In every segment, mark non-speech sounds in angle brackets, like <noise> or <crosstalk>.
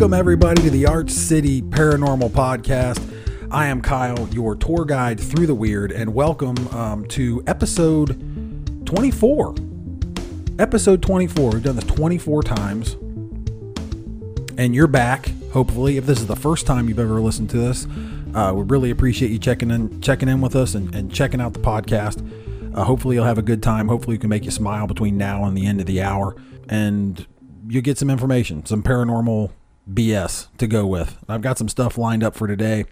Welcome, everybody, to the Arch City Paranormal Podcast. I am Kyle, your tour guide through the weird, and welcome um, to episode 24. Episode 24. We've done this 24 times, and you're back. Hopefully, if this is the first time you've ever listened to this, uh, we really appreciate you checking in, checking in with us, and, and checking out the podcast. Uh, hopefully, you'll have a good time. Hopefully, we can make you smile between now and the end of the hour, and you get some information, some paranormal BS to go with. I've got some stuff lined up for today.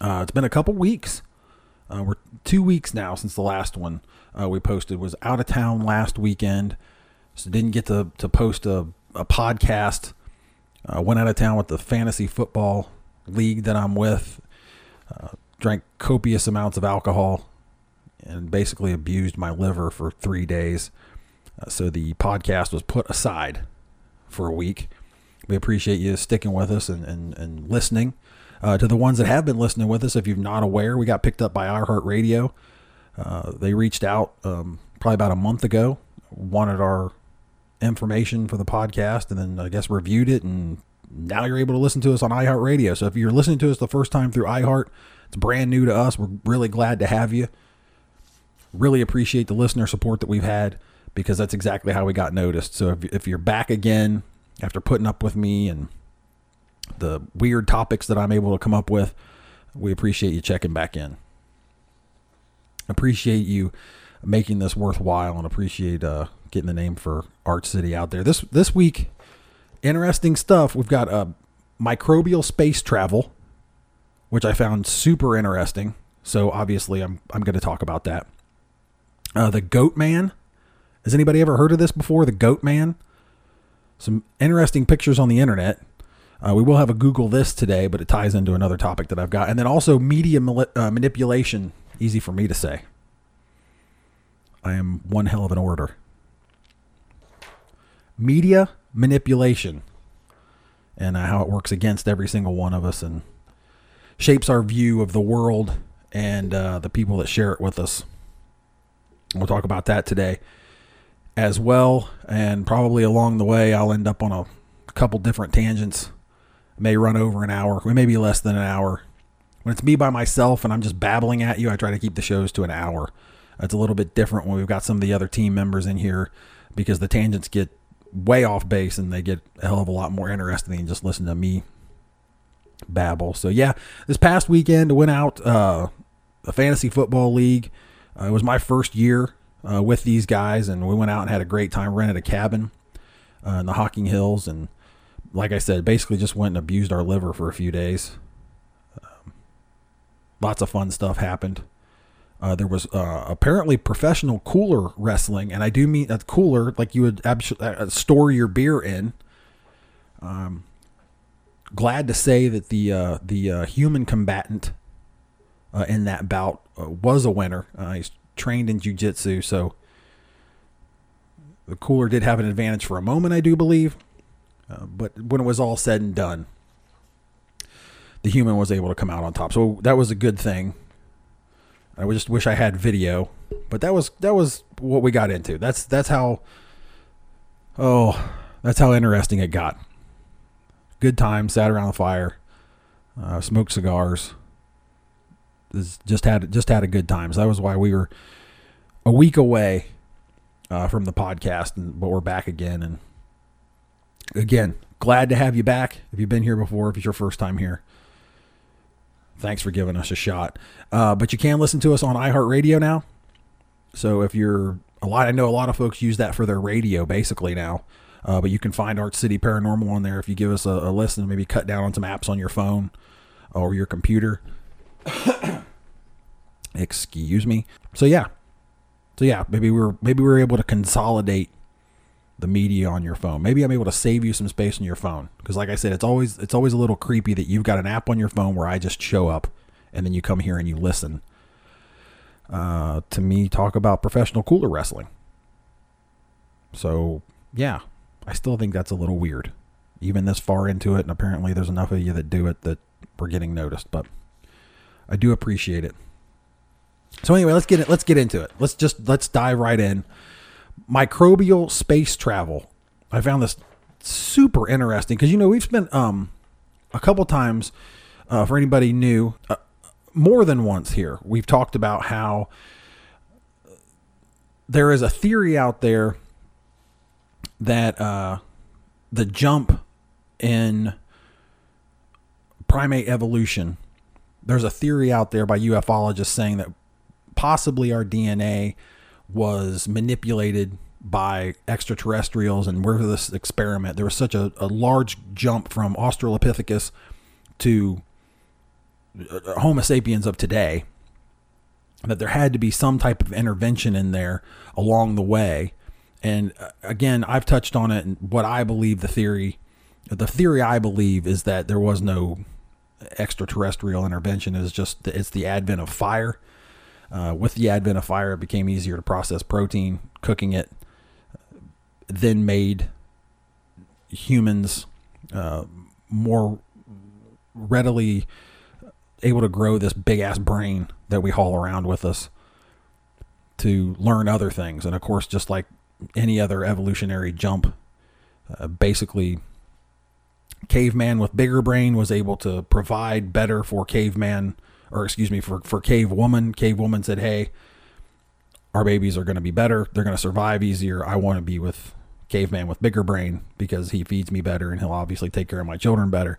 Uh, it's been a couple weeks. Uh, we're two weeks now since the last one uh, we posted was out of town last weekend, so didn't get to to post a, a podcast. Uh, went out of town with the fantasy football league that I'm with. Uh, drank copious amounts of alcohol and basically abused my liver for three days. Uh, so the podcast was put aside for a week. We appreciate you sticking with us and, and, and listening. Uh, to the ones that have been listening with us, if you're not aware, we got picked up by iHeartRadio. Uh, they reached out um, probably about a month ago, wanted our information for the podcast, and then I guess reviewed it. And now you're able to listen to us on iHeartRadio. So if you're listening to us the first time through iHeart, it's brand new to us. We're really glad to have you. Really appreciate the listener support that we've had because that's exactly how we got noticed. So if, if you're back again after putting up with me and the weird topics that I'm able to come up with, we appreciate you checking back in. Appreciate you making this worthwhile and appreciate uh, getting the name for Arch City out there. This this week, interesting stuff. We've got uh, microbial space travel, which I found super interesting. So obviously, I'm I'm going to talk about that. Uh, the Goat Man. Has anybody ever heard of this before? The Goat Man. Some interesting pictures on the internet. Uh, we will have a Google this today, but it ties into another topic that I've got. And then also media uh, manipulation. Easy for me to say. I am one hell of an orator. Media manipulation and uh, how it works against every single one of us and shapes our view of the world and uh, the people that share it with us. We'll talk about that today as well. And probably along the way, I'll end up on a couple different tangents. May run over an hour, maybe less than an hour. When it's me by myself and I'm just babbling at you, I try to keep the shows to an hour. It's a little bit different when we've got some of the other team members in here because the tangents get way off base and they get a hell of a lot more interesting than just listen to me babble. So yeah, this past weekend I went out uh, a fantasy football league. Uh, it was my first year uh, with these guys, and we went out and had a great time. Rented a cabin uh, in the Hocking Hills, and like I said, basically just went and abused our liver for a few days. Um, lots of fun stuff happened. Uh, there was uh, apparently professional cooler wrestling, and I do mean a cooler like you would uh, store your beer in. Um, glad to say that the uh, the uh, human combatant uh, in that bout was a winner. he's trained in jujitsu, so the cooler did have an advantage for a moment, I do believe. but when it was all said and done, the human was able to come out on top. So that was a good thing. I just wish I had video, but that was that was what we got into. That's that's how. Oh, that's how interesting it got. Good time, sat around the fire, uh, smoked cigars. Just had just had a good time. So that was why we were a week away uh, from the podcast, and but we're back again. And again, glad to have you back. If you've been here before, if it's your first time here, thanks for giving us a shot. Uh, but you can listen to us on iHeartRadio now. So if you're a lot, I know a lot of folks use that for their radio basically now. Uh, but you can find Arch City Paranormal on there if you give us a, a listen. Maybe cut down on some apps on your phone or your computer. Excuse me. So yeah, so yeah, maybe we are maybe we are able to consolidate the media on your phone. Maybe I'm able to save you some space on your phone because, like I said, it's always it's always a little creepy that you've got an app on your phone where I just show up and then you come here and you listen uh, to me talk about professional cooler wrestling. So yeah, I still think that's a little weird, even this far into it. And apparently, there's enough of you that do it that we're getting noticed. But I do appreciate it. So anyway, let's get it. Let's get into it. Let's just let's dive right in. Microbial space travel. I found this super interesting because you know we've spent um a couple times uh, for anybody new uh, more than once here we've talked about how there is a theory out there that uh, the jump in primate evolution there's a theory out there by ufologists saying that possibly our DNA was manipulated by extraterrestrials and we're this experiment. There was such a, a large jump from Australopithecus to uh, Homo sapiens of today that there had to be some type of intervention in there along the way. And uh, again, I've touched on it. And what I believe the theory, the theory I believe is that there was no extraterrestrial intervention. Is just it's the advent of fire. Uh, with the advent of fire, it became easier to process protein. Cooking it then made humans uh, more readily able to grow this big ass brain that we haul around with us to learn other things. And of course, just like any other evolutionary jump, uh, basically, caveman with bigger brain was able to provide better for caveman, or excuse me, for, for cave woman. Cave woman said, Hey, our babies are going to be better. They're going to survive easier. I want to be with caveman with bigger brain because he feeds me better and he'll obviously take care of my children better.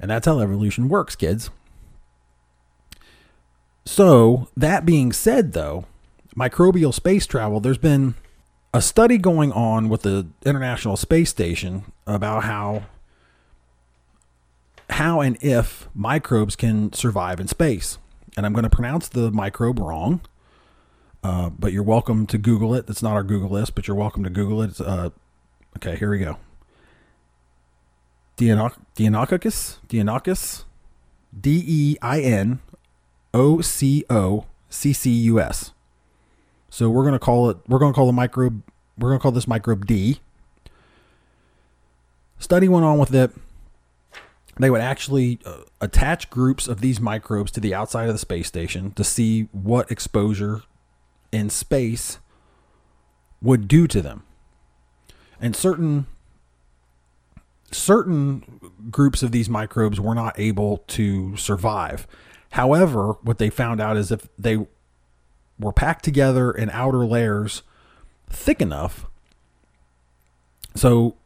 And that's how evolution works, kids. So, that being said, though, microbial space travel, there's been a study going on with the International Space Station about how how and if microbes can survive in space. And I'm going to pronounce the microbe wrong, uh, but you're welcome to Google it. It's not our Google list, but you're welcome to Google it. Uh, Okay, here we go. Deinococcus? Deinococcus? D E I N O C O C C U S. So we're going to call it, we're going to call the microbe, we're going to call this microbe D. Study went on with it. They would actually uh, attach groups of these microbes to the outside of the space station to see what exposure in space would do to them and certain certain groups of these microbes were not able to survive. However, what they found out is if they were packed together in outer layers thick enough. So,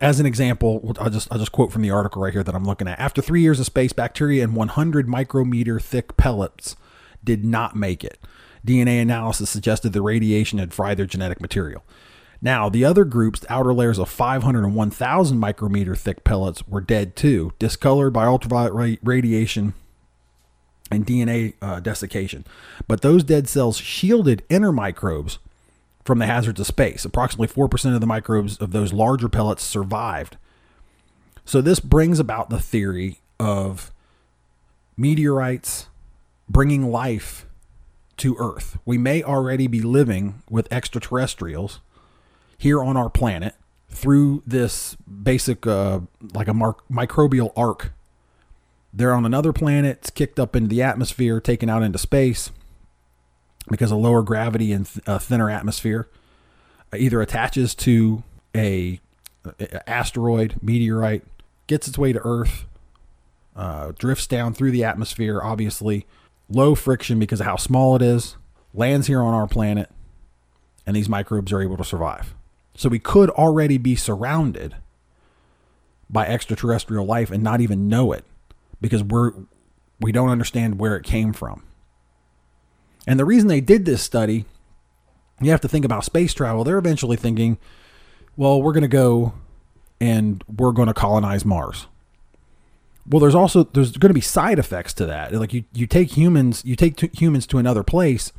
as an example, I'll just I'll just quote from the article right here that I'm looking at. After three years of space, bacteria in 100 micrometer thick pellets did not make it. DNA analysis suggested the radiation had fried their genetic material. Now, the other groups, outer layers of 500 and 1,000 micrometer thick pellets, were dead too, discolored by ultraviolet radiation and DNA uh, desiccation. But those dead cells shielded inner microbes from the hazards of space. Approximately 4% of the microbes of those larger pellets survived. So, this brings about the theory of meteorites bringing life to Earth. We may already be living with extraterrestrials here on our planet through this basic, uh, like a mar- microbial arc. They're on another planet, it's kicked up into the atmosphere, taken out into space because a lower gravity and th- uh, thinner atmosphere. Uh, either attaches to a, a, asteroid, meteorite, gets its way to Earth, uh, drifts down through the atmosphere, obviously low friction because of how small it is, lands here on our planet, and these microbes are able to survive. So we could already be surrounded by extraterrestrial life and not even know it because we're we don't understand where it came from. And the reason they did this study, you have to think about space travel. They're eventually thinking, well, we're going to go and we're going to colonize Mars. Well, there's also there's going to be side effects to that. Like you you take humans, you take t- humans to another place,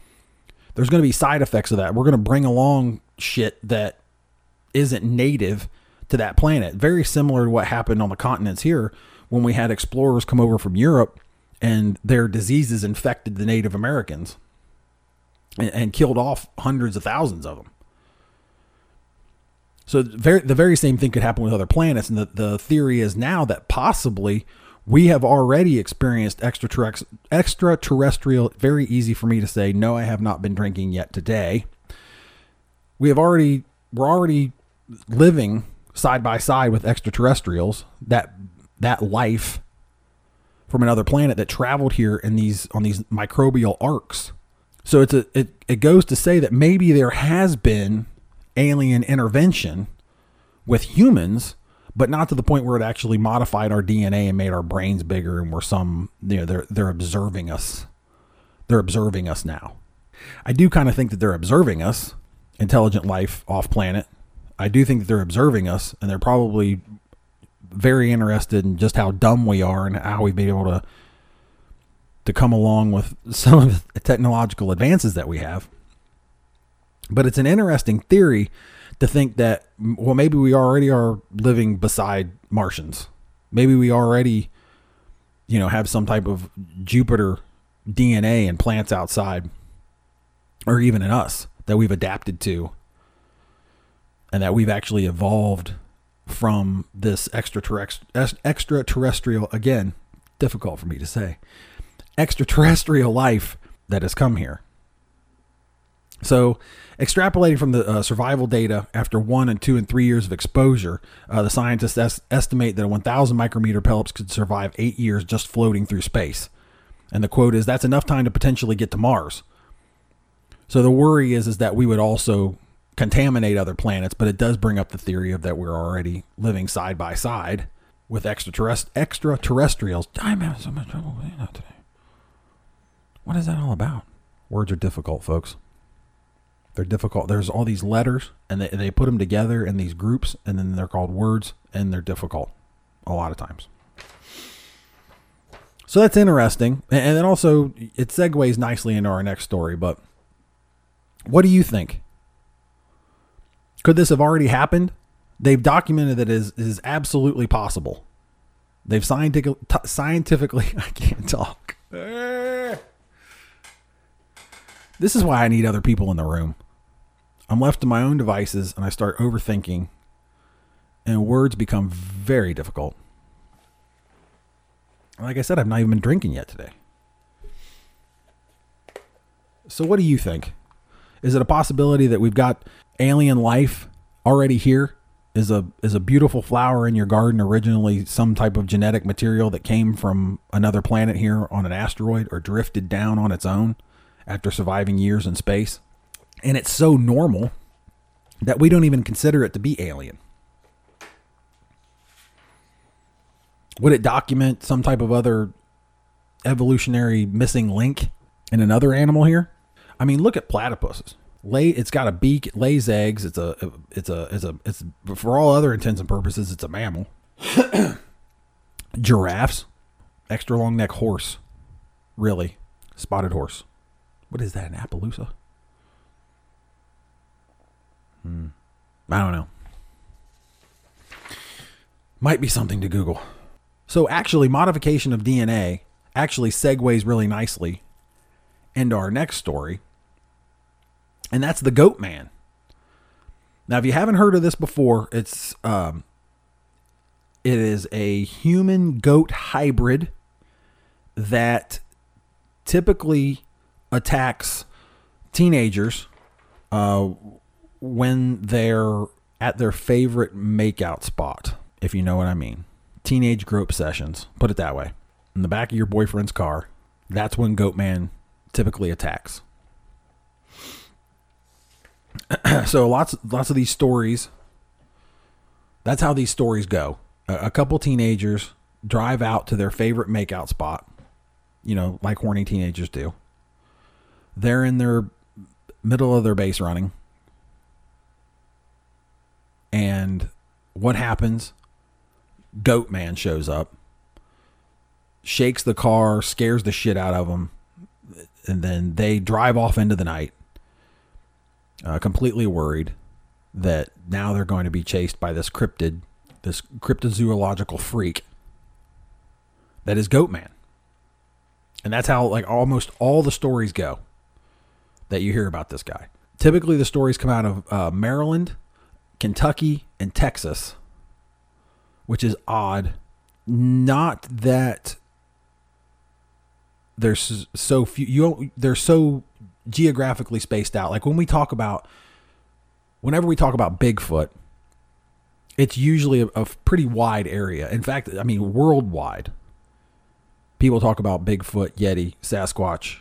there's going to be side effects of that. We're going to bring along shit that isn't native to that planet. Very similar to what happened on the continents here when we had explorers come over from Europe and their diseases infected the Native Americans and, and killed off hundreds of thousands of them. So very, the very same thing could happen with other planets, and the, the theory is now that possibly we have already experienced extraterrestrial. Very easy for me to say. No, I have not been drinking yet today. We have already we're already living side by side with extraterrestrials, that that life from another planet that traveled here in these on these microbial arcs. So it's a it, it goes to say that maybe there has been alien intervention with humans, but not to the point where it actually modified our DNA and made our brains bigger and we're some you know they're they're observing us. They're observing us now. I do kind of think that they're observing us, intelligent life off planet. I do think that they're observing us and they're probably very interested in just how dumb we are and how we've been able to to come along with <laughs> some of the technological advances that we have. But it's an interesting theory to think that well maybe we already are living beside Martians. Maybe we already you know have some type of Jupiter DNA and plants outside or even in us that we've adapted to and that we've actually evolved from this extraterrestrial again difficult for me to say extraterrestrial life that has come here so extrapolating from the uh, survival data after one and two and three years of exposure uh, the scientists es- estimate that a 1000 micrometer polyps could survive eight years just floating through space and the quote is that's enough time to potentially get to mars so the worry is is that we would also contaminate other planets, but it does bring up the theory of that we're already living side by side with extraterrest- extraterrestrials. I'm having so much trouble today. What is that all about? Words are difficult, folks. They're difficult. There's all these letters, and they, they put them together in these groups, and then they're called words, and they're difficult a lot of times. So that's interesting. And then also, it segues nicely into our next story. But what do you think? Could this have already happened? They've documented that it is, is absolutely possible. They've scientific, t- scientifically, <laughs> I can't talk. Eh. This is why I need other people in the room. I'm left to my own devices and I start overthinking, and words become very difficult. Like I said, I've not even been drinking yet today. So, what do you think? Is it a possibility that we've got alien life already here is a is a beautiful flower in your garden originally some type of genetic material that came from another planet here on an asteroid or drifted down on its own after surviving years in space. And it's so normal that we don't even consider it to be alien. Would it document some type of other evolutionary missing link in another animal here? I mean look at platypuses. Lay it's got a beak it lays eggs it's a it's a it's a it's for all other intents and purposes it's a mammal. <coughs> Giraffes extra long neck horse really spotted horse what is that an appaloosa hmm. i don't know might be something to google so actually modification of dna actually segues really nicely into our next story and that's the Goat Man. Now, if you haven't heard of this before, it's um, it is a human goat hybrid that typically attacks teenagers uh, when they're at their favorite makeout spot, if you know what I mean. Teenage group sessions, put it that way. In the back of your boyfriend's car, that's when Goatman typically attacks. <clears throat> so lots lots of these stories that's how these stories go a, a, couple teenagers drive out to their favorite makeout spot you know like horny teenagers do they're in their middle of their base running. And what happens? Goat man shows up shakes the car scares the shit out of them and then they drive off into the night uh, completely worried that now they're going to be chased by this cryptid, this cryptozoological freak that is Goatman. And that's how like almost all the stories go that you hear about this guy. Typically, the stories come out of uh, Maryland, Kentucky, and Texas, which is odd. Not that there's so few. You they're so geographically spaced out. Like when we talk about, whenever we talk about Bigfoot, it's usually a, a pretty wide area. In fact, I mean worldwide. People talk about Bigfoot, Yeti, Sasquatch.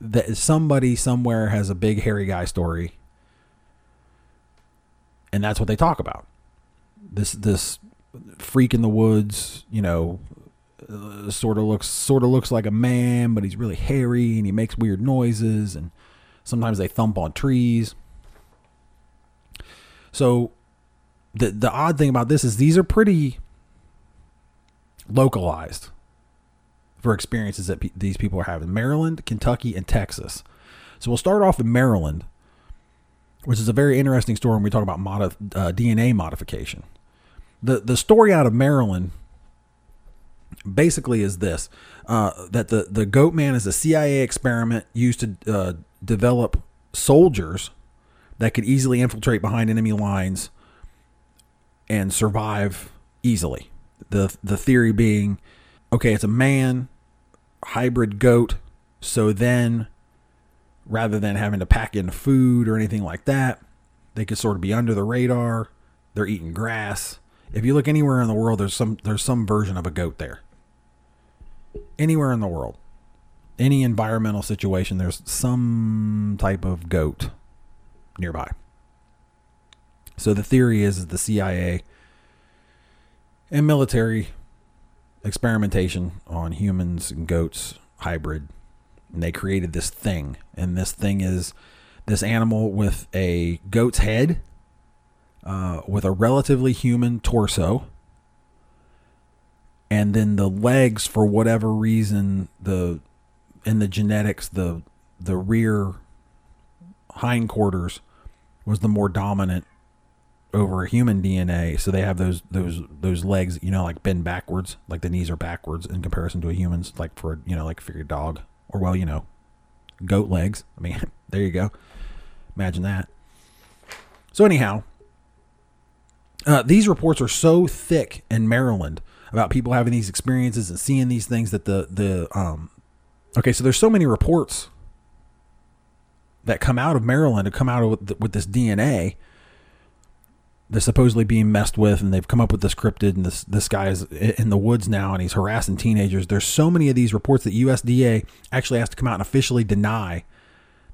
That somebody somewhere has a big hairy guy story, and that's what they talk about. This this freak in the woods, you know, uh, sort of looks sort of looks like a man, but he's really hairy and he makes weird noises, and sometimes they thump on trees. So the the odd thing about this is these are pretty localized for experiences that these people are having. Maryland, Kentucky, and Texas. So we'll start off in Maryland, which is a very interesting story when we talk about modif- uh, DNA modification. The the story out of Maryland basically is this: uh, that the the goat man is a CIA experiment used to uh, develop soldiers that could easily infiltrate behind enemy lines and survive easily. The the theory being, okay, it's a man hybrid goat, so then rather than having to pack in food or anything like that, they could sort of be under the radar. They're eating grass. If you look anywhere in the world, there's some there's some version of a goat there. Anywhere in the world, any environmental situation, there's some type of goat nearby. So the theory is that the CIA and military experimentation on humans and goats hybrid and they created this thing. And this thing is this animal with a goat's head uh, with a relatively human torso and then the legs for whatever reason the in the genetics the the rear hindquarters was the more dominant over human DNA. So they have those those those legs, you know, like bend backwards, like the knees are backwards in comparison to a human's, like for you know, like for your dog, or well, you know, goat legs. I mean, <laughs> there you go. Imagine that. So anyhow, uh, these reports are so thick in Maryland about people having these experiences and seeing these things that the the um okay, so there's so many reports that come out of Maryland to come out with, with this DNA they're supposedly being messed with and they've come up with this cryptid and this this guy is in the woods now and he's harassing teenagers. There's so many of these reports that usda actually has to come out and officially deny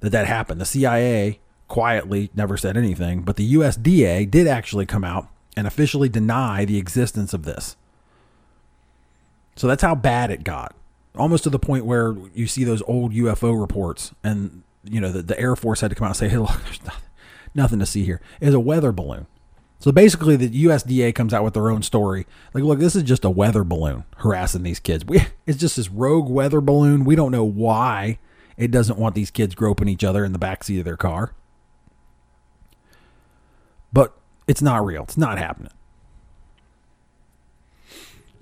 that that happened. The cia quietly never said anything but the usda did actually come out and officially deny the existence of this. So that's how bad it got. Almost to the point where you see those old ufo reports and you know the, the air force had to come out and say hey look there's nothing to see here. It's a weather balloon so basically, the USDA comes out with their own story. Like, look, this is just a weather balloon harassing these kids. We, it's just this rogue weather balloon. We don't know why it doesn't want these kids groping each other in the backseat of their car. But it's not real. It's not happening.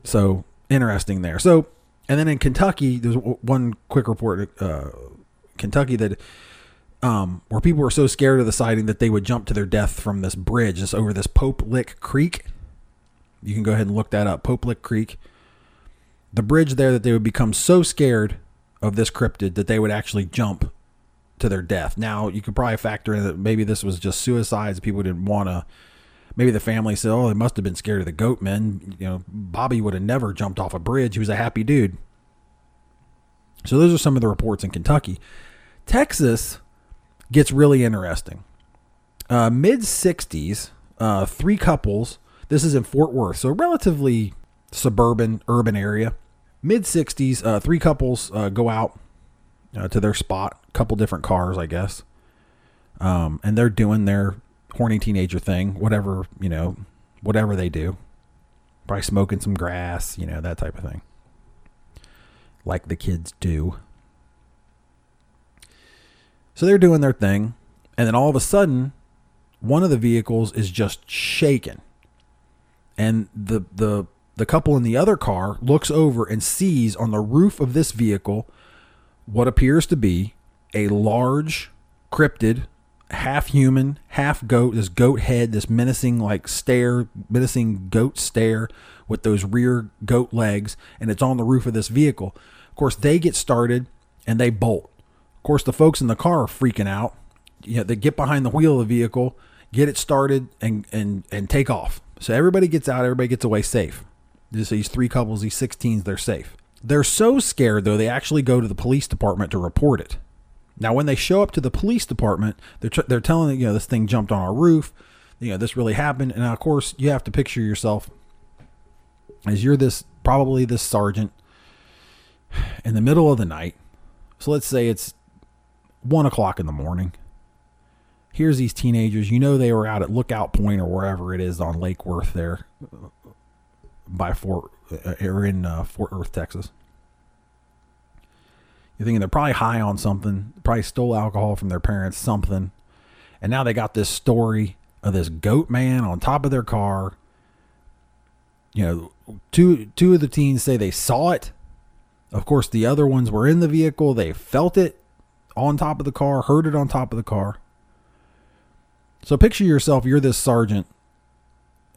So interesting there. So, and then in Kentucky, there's one quick report. Uh, Kentucky that um, where people were so scared of the sighting that they would jump to their death from this bridge just over this Pope Lick Creek. You can go ahead and look that up, Pope Lick Creek. The bridge there that they would become so scared of this cryptid that they would actually jump to their death. Now, you could probably factor in that maybe this was just suicides. People didn't want to. Maybe the family said, "Oh, they must have been scared of the goat men." You know, Bobby would have never jumped off a bridge. He was a happy dude. So those are some of the reports in Kentucky. Texas gets really interesting. Uh, Mid 60s, uh, three couples. This is in Fort Worth, so relatively suburban, urban area. Mid 60s, uh, three couples uh, go out uh, to their spot, couple different cars, I guess. Um, and they're doing their horny teenager thing, whatever, you know, whatever they do. Probably smoking some grass, you know, that type of thing. Like the kids do. So they're doing their thing, and then all of a sudden, one of the vehicles is just shaken, and the the the couple in the other car looks over and sees on the roof of this vehicle what appears to be a large cryptid half human, half goat, this goat head, this menacing like stare, menacing goat stare with those rear goat legs, and it's on the roof of this vehicle. Of course, they get started and they bolt course, the folks in the car are freaking out. You know, they get behind the wheel of the vehicle, get it started, and and and take off. So everybody gets out, everybody gets away safe. These three couples, these 16s, they're safe. They're so scared though, they actually go to the police department to report it. Now, when they show up to the police department, they're tr- they're telling you know this thing jumped on our roof, you know this really happened, and of course you have to picture yourself as you're this probably this sergeant in the middle of the night. So let's say it's one o'clock in the morning. Here's these teenagers. You know they were out at Lookout Point or wherever it is on Lake Worth there, by Fort uh, or in uh, Fort Worth, Texas. You're thinking they're probably high on something, probably stole alcohol from their parents, something. And now they got this story of this goat man on top of their car. You know, two two of the teens say they saw it. Of course, the other ones were in the vehicle. They felt it on top of the car, heard it on top of the car. So picture yourself, you're this sergeant,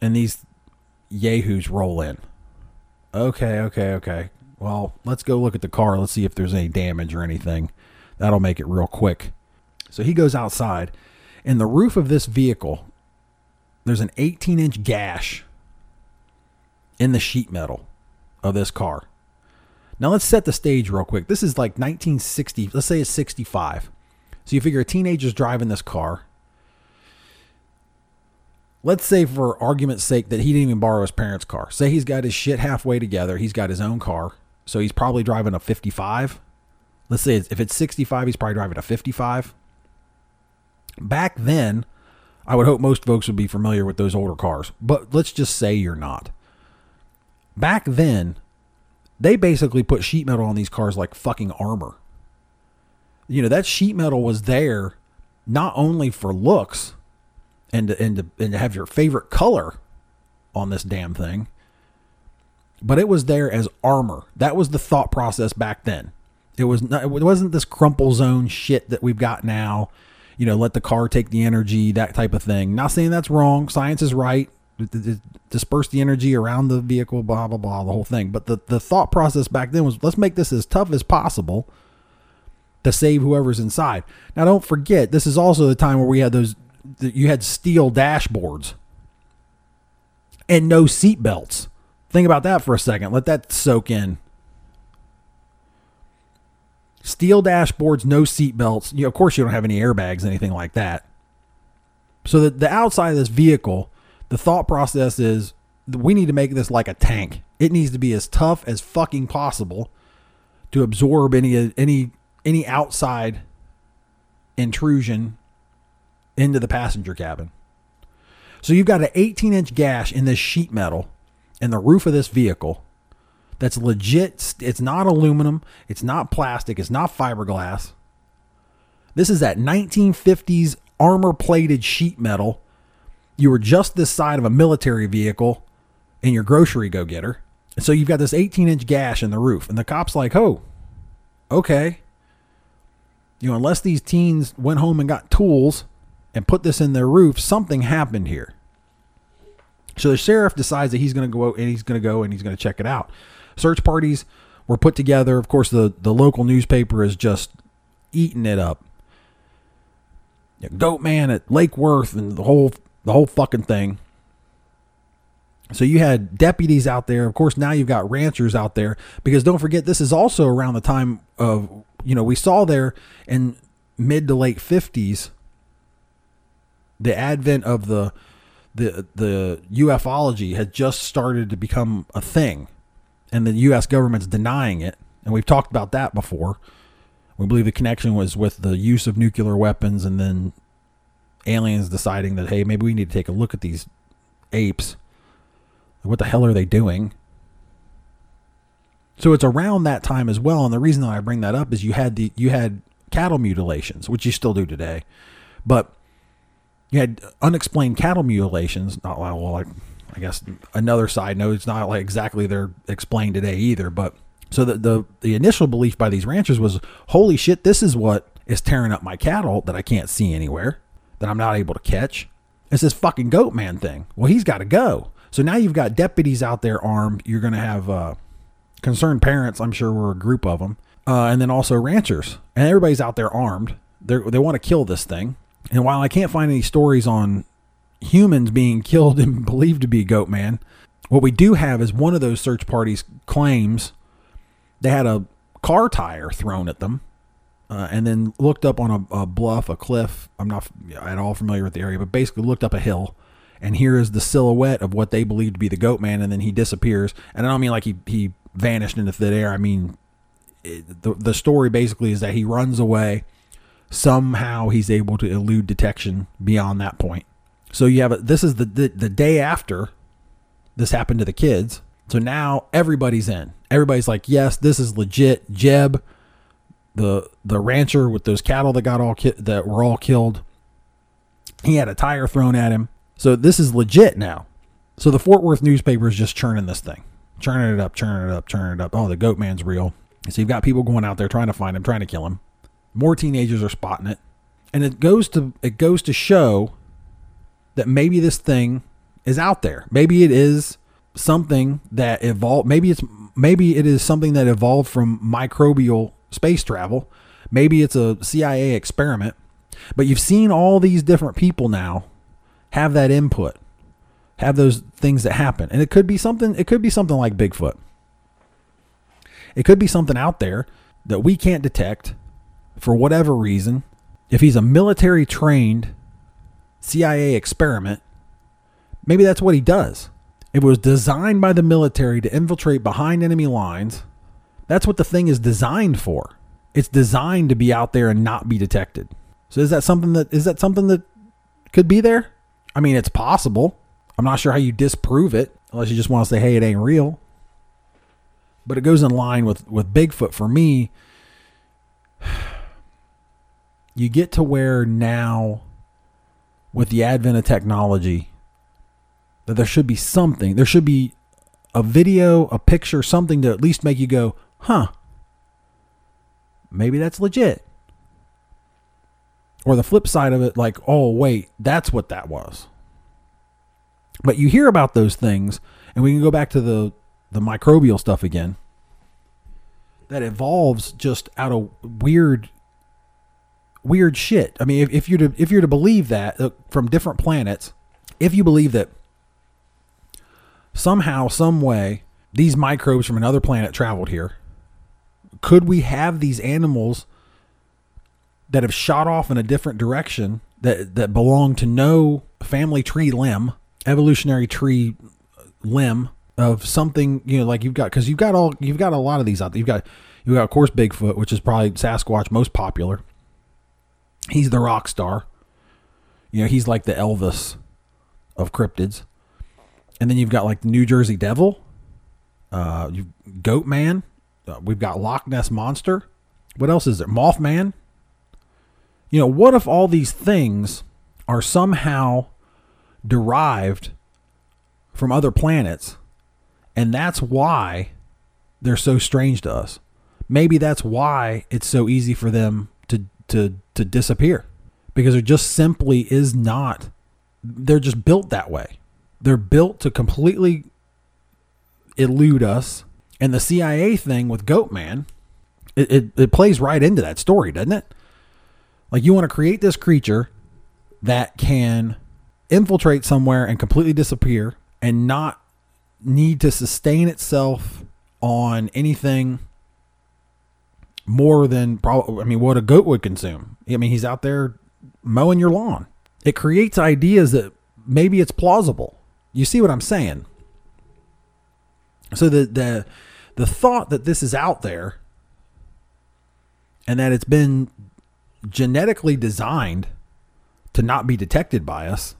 and these yahoos roll in. Okay, okay, okay. Well, let's go look at the car. Let's see if there's any damage or anything. That'll make it real quick. So he goes outside. and the roof of this vehicle, there's an 18 inch gash in the sheet metal of this car. Now let's set the stage real quick. This is like 1960, let's say it's 65. So you figure a teenager's driving this car. Let's say, for argument's sake, that he didn't even borrow his parents' car. Say he's got his shit halfway together. He's got his own car. So he's probably driving a 55. Let's say if it's 65, he's probably driving a 55. Back then, I would hope most folks would be familiar with those older cars, but let's just say you're not. Back then, they basically put sheet metal on these cars like fucking armor. You know, that sheet metal was there not only for looks and to, and to, and to have your favorite color on this damn thing, but it was there as armor. That was the thought process back then. It was not, it wasn't this crumple zone shit that we've got now. You know, let the car take the energy, that type of thing. Not saying that's wrong. Science is right. Disperse the energy around the vehicle, blah blah blah, the whole thing. But the the thought process back then was let's make this as tough as possible to save whoever's inside. Now, don't forget, this is also the time where we had those. You had steel dashboards and no seat belts. Think about that for a second. Let that soak in. Steel dashboards, no seat belts. You of course, you don't have any airbags, anything like that. So the, the outside of this vehicle, the thought process is we need to make this like a tank. It needs to be as tough as fucking possible to absorb any any any outside intrusion into the passenger cabin. So you've got an 18 inch gash in this sheet metal in the roof of this vehicle that's legit. It's not aluminum. It's not plastic. It's not fiberglass. This is that 1950s armor plated sheet metal. You were just this side of a military vehicle in your grocery go getter. And so you've got this 18 inch gash in the roof. And the cop's like, oh, okay. You know, unless these teens went home and got tools and put this in their roof, something happened here. So the sheriff decides that he's going to go out and he's going to go and he's going to check it out. Search parties were put together. Of course, the, the local newspaper is just eating it up. Goat man at Lake Worth and the whole the whole fucking thing. So you had deputies out there. Of course, now you've got ranchers out there because don't forget this is also around the time of you know we saw there in mid to late fifties the advent of the the the ufology had just started to become a thing, and the U.S. government's denying it. And we've talked about that before. We believe the connection was with the use of nuclear weapons, and then aliens deciding that hey, maybe we need to take a look at these apes. What the hell are they doing? So it's around that time as well, and the reason that I bring that up is you had the you had cattle mutilations, which you still do today, but you had unexplained cattle mutilations. Not well, like I guess another side note, it's not like exactly they're explained today either. But so the, the the initial belief by these ranchers was, holy shit, this is what is tearing up my cattle that I can't see anywhere, that I'm not able to catch. It's this fucking goat man thing. Well, he's got to go. So now you've got deputies out there armed. You're going to have uh, concerned parents. I'm sure we're a group of them, uh, and then also ranchers, and everybody's out there armed. They they want to kill this thing. And while I can't find any stories on humans being <laughs> killed and believed to be Goat Man. What we do have is one of those search parties claims they had a car tire thrown at them uh, and then looked up on a, a, bluff, a cliff. I'm not at all familiar with the area, but basically looked up a hill. And here is the silhouette of what they believe to be the goat man. And then he disappears. And I don't mean like he, he vanished into thin air. I mean, it, the, the story basically is that he runs away. Somehow he's able to elude detection beyond that point. So you have a, this is the, the, the day after this happened to the kids. So now everybody's in. Everybody's like, yes, this is legit. Jeb, the the rancher with those cattle that got all ki- that were all killed, he had a tire thrown at him. So this is legit now. So the Fort Worth newspaper is just churning this thing, churning it up, churning it up, churning it up. Oh, the goat man's real. So you've got people going out there trying to find him, trying to kill him. More teenagers are spotting it, and it goes to it goes to show that maybe this thing is out there. Maybe it is something that evolved. Maybe it's maybe it is something that evolved from microbial space travel. Maybe it's a CIA experiment. But you've seen all these different people now have that input, have those things that happen, and it could be something. It could be something like Bigfoot. It could be something out there that we can't detect for whatever reason. If he's a military trained CIA experiment, maybe that's what he does. It was designed by the military to infiltrate behind enemy lines. That's what the thing is designed for. It's designed to be out there and not be detected. So is that something that is that something that could be there? I mean, it's possible. I'm not sure how you disprove it unless you just want to say, "Hey, it ain't real." But it goes in line with with Bigfoot for me. <sighs> You get to where now with the advent of technology that there should be something. There should be a video, a picture, something to at least make you go, huh, maybe that's legit. Or the flip side of it, like, oh, wait, that's what that was. But you hear about those things, and we can go back to the, the microbial stuff again, that evolves just out of weird weird shit. I mean, if, if you're to if you're to believe that uh, from different planets, if you believe that somehow, some way, these microbes from another planet traveled here, could we have these animals that have shot off in a different direction that that belong to no family tree limb, evolutionary tree limb of something you know like you've got because you've got all you've got a lot of these out there. You've got you've got of course Bigfoot, which is probably Sasquatch most popular. He's the rock star. You know, he's like the Elvis of cryptids. And then you've got like the New Jersey Devil, uh, Goat Man. Uh, we've got Loch Ness Monster. What else is there? Mothman. You know, what if all these things are somehow derived from other planets, and that's why they're so strange to us? Maybe that's why it's so easy for them to to to disappear because there just simply is not. They're just built that way. They're built to completely elude us. And the CIA thing with Goatman, it, it, it plays right into that story, doesn't it? Like you want to create this creature that can infiltrate somewhere and completely disappear and not need to sustain itself on anything more than probably I mean what a goat would consume. I mean he's out there mowing your lawn. It creates ideas that maybe it's plausible. You see what I'm saying? So the the the thought that this is out there and that it's been genetically designed to not be detected by us.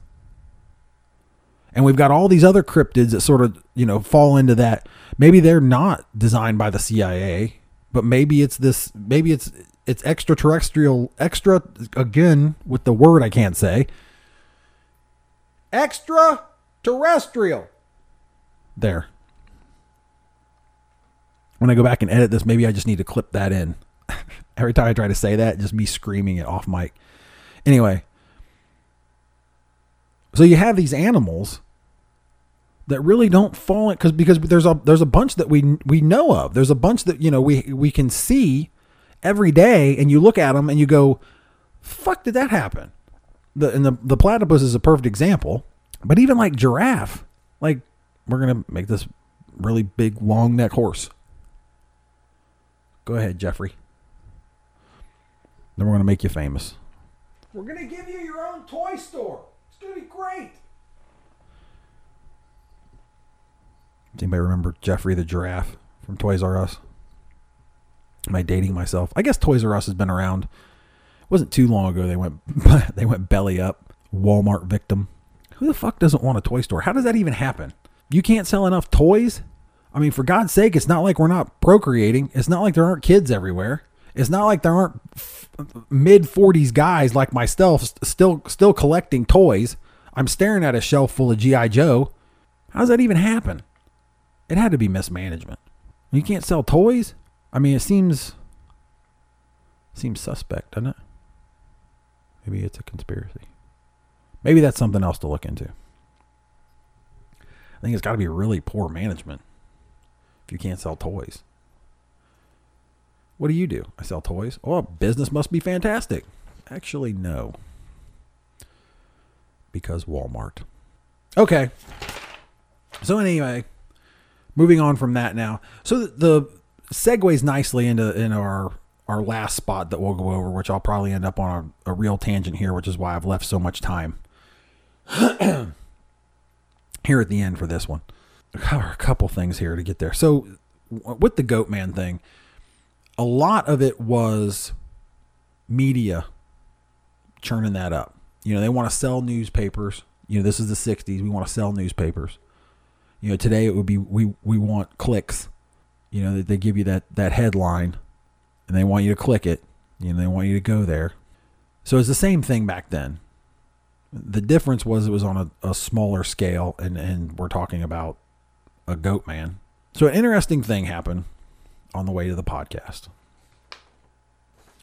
And we've got all these other cryptids that sort of, you know, fall into that. Maybe they're not designed by the CIA but maybe it's this maybe it's it's extraterrestrial extra again with the word I can't say extraterrestrial there when I go back and edit this maybe I just need to clip that in <laughs> every time I try to say that just me screaming it off mic anyway so you have these animals that really don't fall in because because there's a there's a bunch that we we know of. There's a bunch that you know we we can see every day, and you look at them and you go, "Fuck, did that happen?" the and the the platypus is a perfect example. But even like giraffe, like we're gonna make this really big long neck horse. Go ahead, Jeffrey. Then we're gonna make you famous. We're gonna give you your own toy store. It's gonna be great. Does anybody remember Jeffrey the giraffe from Toys R Us? Am I dating myself? I guess Toys R Us has been around. It wasn't too long ago they went <laughs> they went belly up. Walmart victim. Who the fuck doesn't want a toy store? How does that even happen? You can't sell enough toys? I mean, for God's sake, it's not like we're not procreating. It's not like there aren't kids everywhere. It's not like there aren't f- mid 40s guys like myself still still collecting toys. I'm staring at a shelf full of GI Joe. How does that even happen? It had to be mismanagement. You can't sell toys? I mean, it seems seems suspect, doesn't it? Maybe it's a conspiracy. Maybe that's something else to look into. I think it's got to be really poor management if you can't sell toys. What do you do? I sell toys. Oh, business must be fantastic. Actually, no. Because Walmart. Okay. So anyway, moving on from that now. So the, the segues nicely into in our our last spot that we'll go over, which I'll probably end up on a, a real tangent here, which is why I've left so much time <clears throat> here at the end for this one. A couple things here to get there. So with the goat man thing, a lot of it was media churning that up. You know, they want to sell newspapers. You know, this is the 60s. We want to sell newspapers. You know, today it would be we we want clicks. You know, they give you that that headline and they want you to click it. You know, they want you to go there. So it's the same thing back then. The difference was it was on a, a smaller scale and, and we're talking about a goat man. So an interesting thing happened on the way to the podcast.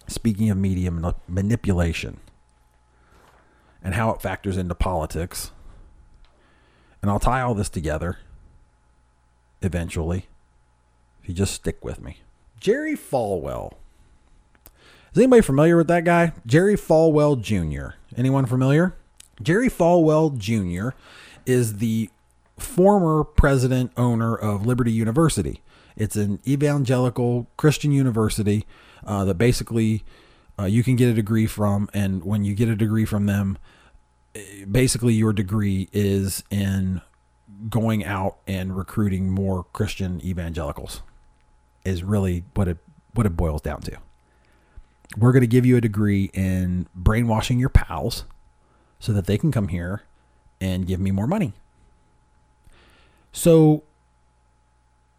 Speaking of media manipulation and how it factors into politics. And I'll tie all this together eventually if you just stick with me. Jerry Falwell. Is anybody familiar with that guy? Jerry Falwell Jr. Anyone familiar? Jerry Falwell Jr. is the former president owner of Liberty University. It's an evangelical Christian university uh, that basically uh, you can get a degree from, and when you get a degree from them, basically your degree is in going out and recruiting more Christian evangelicals. Is really what it what it boils down to. We're going to give you a degree in brainwashing your pals so that they can come here and give me more money. So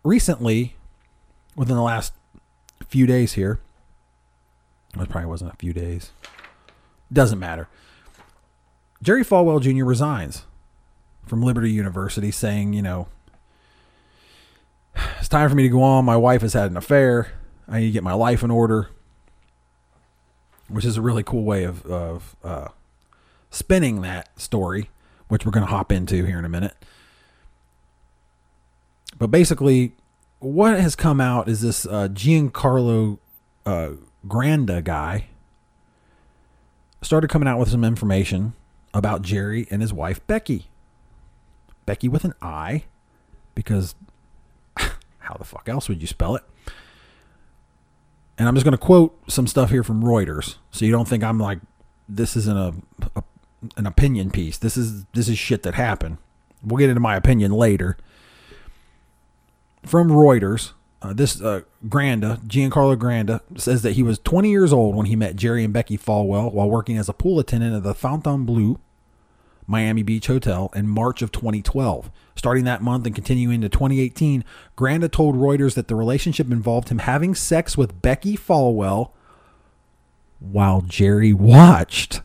recently, within the last few days here, it probably wasn't a few days. Doesn't matter. Jerry Falwell Jr. resigns from Liberty University, saying, you know, it's time for me to go on. My wife has had an affair. I need to get my life in order, which is a really cool way of, of uh, spinning that story, which we're going to hop into here in a minute. But basically, what has come out is this uh, Giancarlo uh, Granda guy started coming out with some information about Jerry and his wife Becky. Becky with an I, because <laughs> how the fuck else would you spell it? And I'm just going to quote some stuff here from Reuters, so you don't think I'm like this isn't a, a an opinion piece. This is this is shit that happened. We'll get into my opinion later from Reuters. Uh, this uh, Granda, Giancarlo Granda, says that he was 20 years old when he met Jerry and Becky Falwell while working as a pool attendant at the Fontainebleau Miami Beach Hotel in March of 2012. Starting that month and continuing to 2018, Granda told Reuters that the relationship involved him having sex with Becky Falwell while Jerry watched.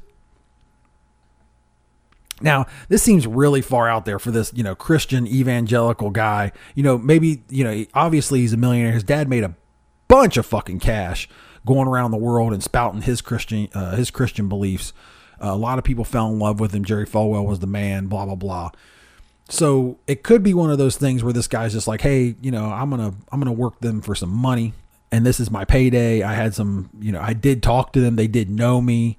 Now, this seems really far out there for this, you know, Christian evangelical guy. You know, maybe, you know, obviously he's a millionaire. His dad made a bunch of fucking cash going around the world and spouting his Christian uh, his Christian beliefs. Uh, a lot of people fell in love with him. Jerry Falwell was the man, blah blah blah. So, it could be one of those things where this guy's just like, "Hey, you know, I'm going to I'm going to work them for some money and this is my payday. I had some, you know, I did talk to them. They did know me.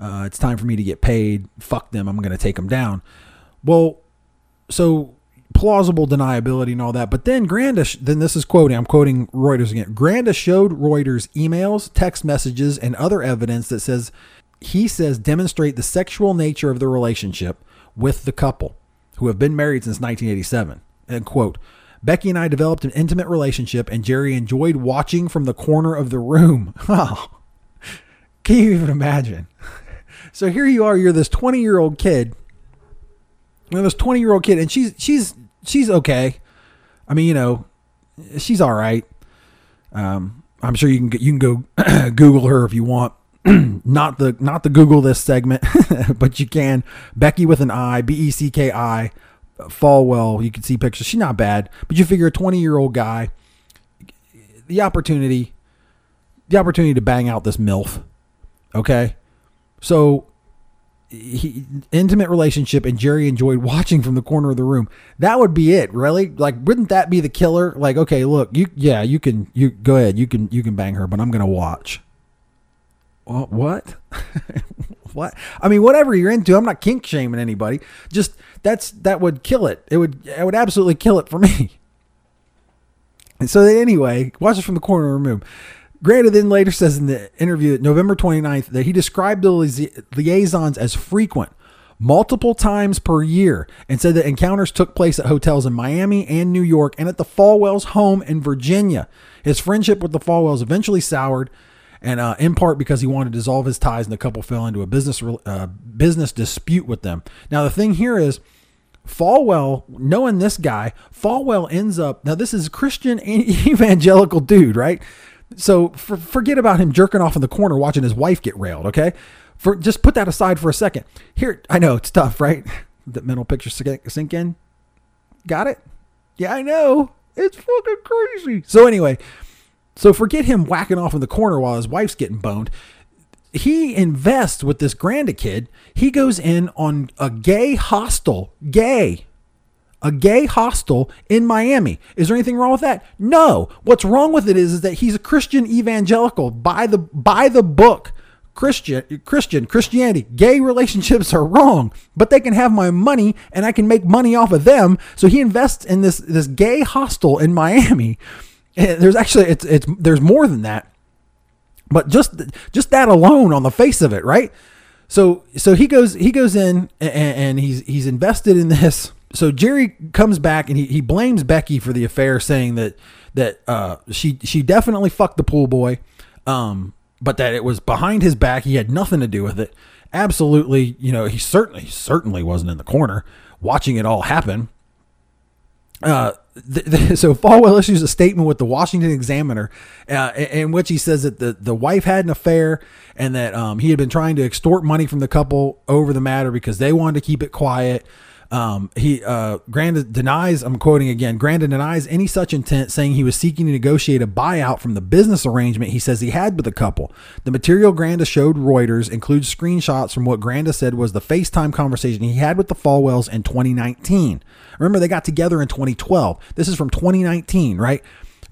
Uh, it's time for me to get paid. Fuck them. I'm going to take them down. Well, so plausible deniability and all that. But then Granda, then this is quoting, I'm quoting Reuters again. Granda showed Reuters emails, text messages, and other evidence that says he says demonstrate the sexual nature of the relationship with the couple who have been married since 1987. And quote, Becky and I developed an intimate relationship, and Jerry enjoyed watching from the corner of the room. <laughs> Oh, can you even imagine? So here you are, you're this 20 year old kid. You know, this 20 year old kid, and she's she's she's okay. I mean, you know, she's all right. Um, I'm sure you can you can go <clears throat> Google her if you want. <clears throat> not the not the Google this segment, <laughs> but you can Becky with an I, B E C K I, Falwell. You can see pictures. She's not bad, but you figure a 20 year old guy, the opportunity, the opportunity to bang out this milf. Okay, so he, intimate relationship and Jerry enjoyed watching from the corner of the room. That would be it, really. Like, wouldn't that be the killer? Like, okay, look, you, yeah, you can, you go ahead, you can, you can bang her, but I'm gonna watch what? <laughs> what? I mean, whatever you're into, I'm not kink shaming anybody. Just that's that would kill it. It would it would absolutely kill it for me. And <laughs> so anyway, watch it from the corner of the room. Granda then later says in the interview November 29th that he described the liaisons as frequent, multiple times per year, and said that encounters took place at hotels in Miami and New York and at the Falwells' home in Virginia. His friendship with the Falwells eventually soured and uh, in part because he wanted to dissolve his ties, and the couple fell into a business uh, business dispute with them. Now the thing here is. Falwell, knowing this guy, Falwell ends up now. This is a Christian <laughs> evangelical dude, right? So for, forget about him jerking off in the corner watching his wife get railed. Okay, for just put that aside for a second. Here, I know it's tough, right? <laughs> The mental picture sink in. Got it? Yeah, I know. It's fucking crazy. So anyway, so forget him whacking off in the corner while his wife's getting boned. He invests with this Granda kid. He goes in on a gay hostel, gay, a gay hostel in Miami. Is there anything wrong with that? No. What's wrong with it is, is that he's a Christian evangelical by the by the book. Christian, Christian, Christianity, gay relationships are wrong, but they can have my money and I can make money off of them. So he invests in this this gay hostel in Miami eh, there's actually it's it's there's more than that. But just just that alone on the face of it, right? So so he goes he goes in and, and he's he's invested in this. So Jerry comes back and he, he blames Becky for the affair, saying that that uh, she she definitely fucked the pool boy, um, but that it was behind his back. He had nothing to do with it. Absolutely, you know, he certainly certainly wasn't in the corner watching it all happen. Uh, the, the, <laughs> so Falwell issues a statement with the Washington Examiner, uh, in which he says that the, the wife had an affair and that um, he had been trying to extort money from the couple over the matter because they wanted to keep it quiet. Um, he uh, Granda denies. I'm quoting again. Granda denies any such intent, saying he was seeking to negotiate a buyout from the business arrangement he says he had with the couple. The material Granda showed Reuters includes screenshots from what Granda said was the FaceTime conversation he had with the Falwells in 2019. Remember, they got together in 2012. This is from 2019, right?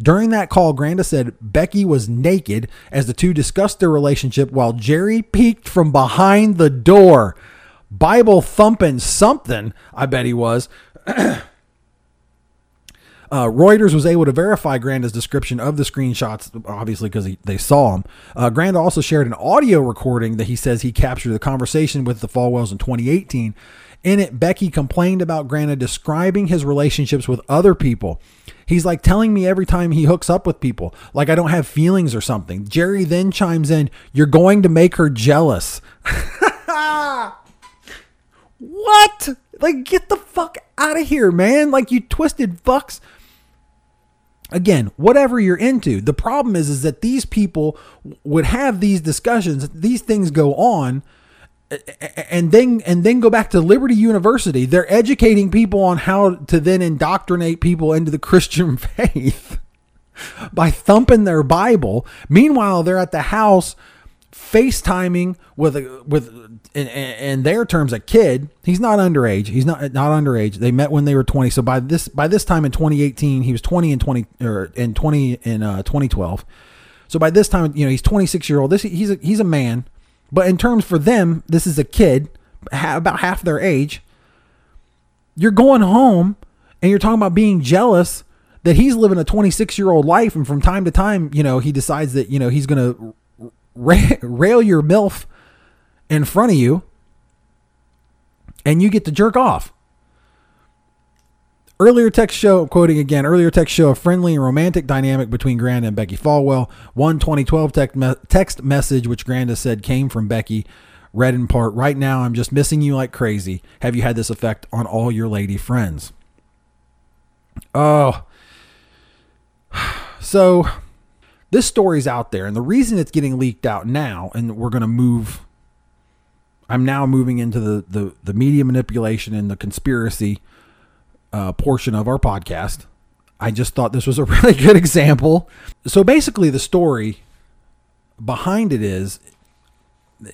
During that call, Granda said Becky was naked as the two discussed their relationship while Jerry peeked from behind the door. Bible thumping something, I bet he was. <clears throat> uh, Reuters was able to verify Granda's description of the screenshots, obviously because they saw them. Uh, Granda also shared an audio recording that he says he captured the conversation with the Falwells in 2018. In it, Becky complained about Granda describing his relationships with other people. He's like telling me every time he hooks up with people, like I don't have feelings or something. Jerry then chimes in, You're going to make her jealous. <laughs> What? Like, get the fuck out of here, man. Like, you twisted fucks. Again, whatever you're into. The problem is, is that these people would have these discussions, these things go on, and then and then go back to Liberty University. They're educating people on how to then indoctrinate people into the <laughs> Christian faith by thumping their Bible. Meanwhile, they're at the house FaceTiming with a, with in, in their terms a kid. He's not underage. He's not not underage. They met when they were 20. So by this by this time in 2018, he was 20 and 20 or in 20 in uh, 2012. So by this time, you know, he's 26 year old. This he's a, he's a man. But in terms for them, this is a kid about half their age. You're going home and you're talking about being jealous that he's living a 26 year old life and from time to time, you know, he decides that, you know, he's going to rail your MILF in front of you and you get to jerk off. Earlier text show, quoting again, earlier text show a friendly and romantic dynamic between Granda and Becky Falwell. One 2012 text, me- text message, which Granda said came from Becky, read in part, Right now, I'm just missing you like crazy. Have you had this effect on all your lady friends? Oh. <sighs> So, this story's out there, and the reason it's getting leaked out now, and we're going to move. I'm now moving into the, the, the media manipulation and the conspiracy uh, portion of our podcast. I just thought this was a <laughs> really good example. So basically, the story behind it is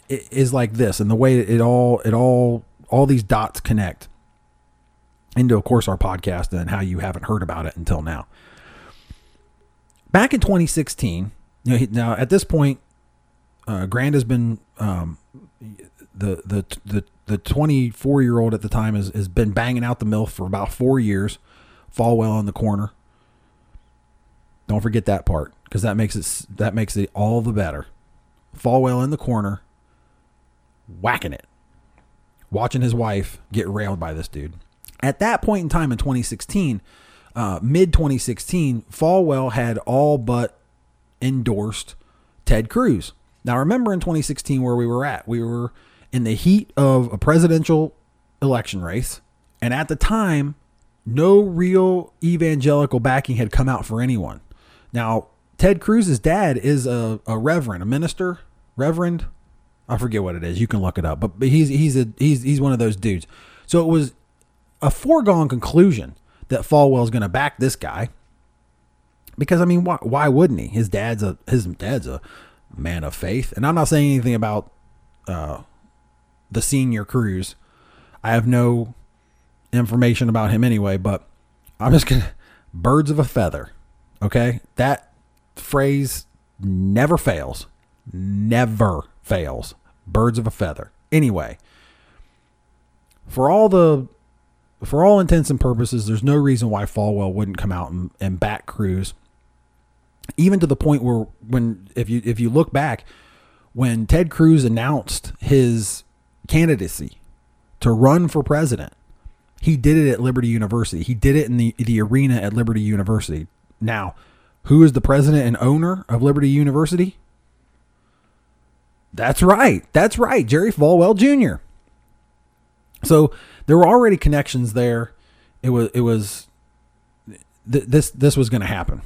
is like this, and the way it all it all all these dots connect into, of course, our podcast and how you haven't heard about it until now. Back in 2016, you know, now at this point, uh, Granda has been um, the the the the 24 year old at the time has, has been banging out the MILF for about four years. Falwell in the corner. Don't forget that part because that makes it that makes it all the better. Falwell in the corner, whacking it, watching his wife get railed by this dude. At that point in time in 2016, uh, mid 2016, Falwell had all but endorsed Ted Cruz. Now remember in 2016 where we were at. We were in the heat of a presidential election race. And at the time, no real evangelical backing had come out for anyone. Now, Ted Cruz's dad is a, a reverend, a minister, reverend. I forget what it is. You can look it up, but, but he's he's a he's he's one of those dudes. So it was a foregone conclusion that Falwell's going to back this guy because I mean, why why wouldn't he? His dad's a his dad's a man of faith, and I'm not saying anything about uh, the senior Cruz. I have no information about him anyway, but I'm just gonna birds of a feather. Okay, that phrase never fails. Never fails. Birds of a feather. Anyway, for all the for all intents and purposes, there's no reason why Falwell wouldn't come out and, and back Cruz. Even to the point where when if you if you look back, when Ted Cruz announced his candidacy to run for president. He did it at Liberty University. He did it in the, the arena at Liberty University. Now, who is the president and owner of Liberty University? That's right. That's right. Jerry Falwell Jr. So there were already connections there. It was it was th- this this was going to happen.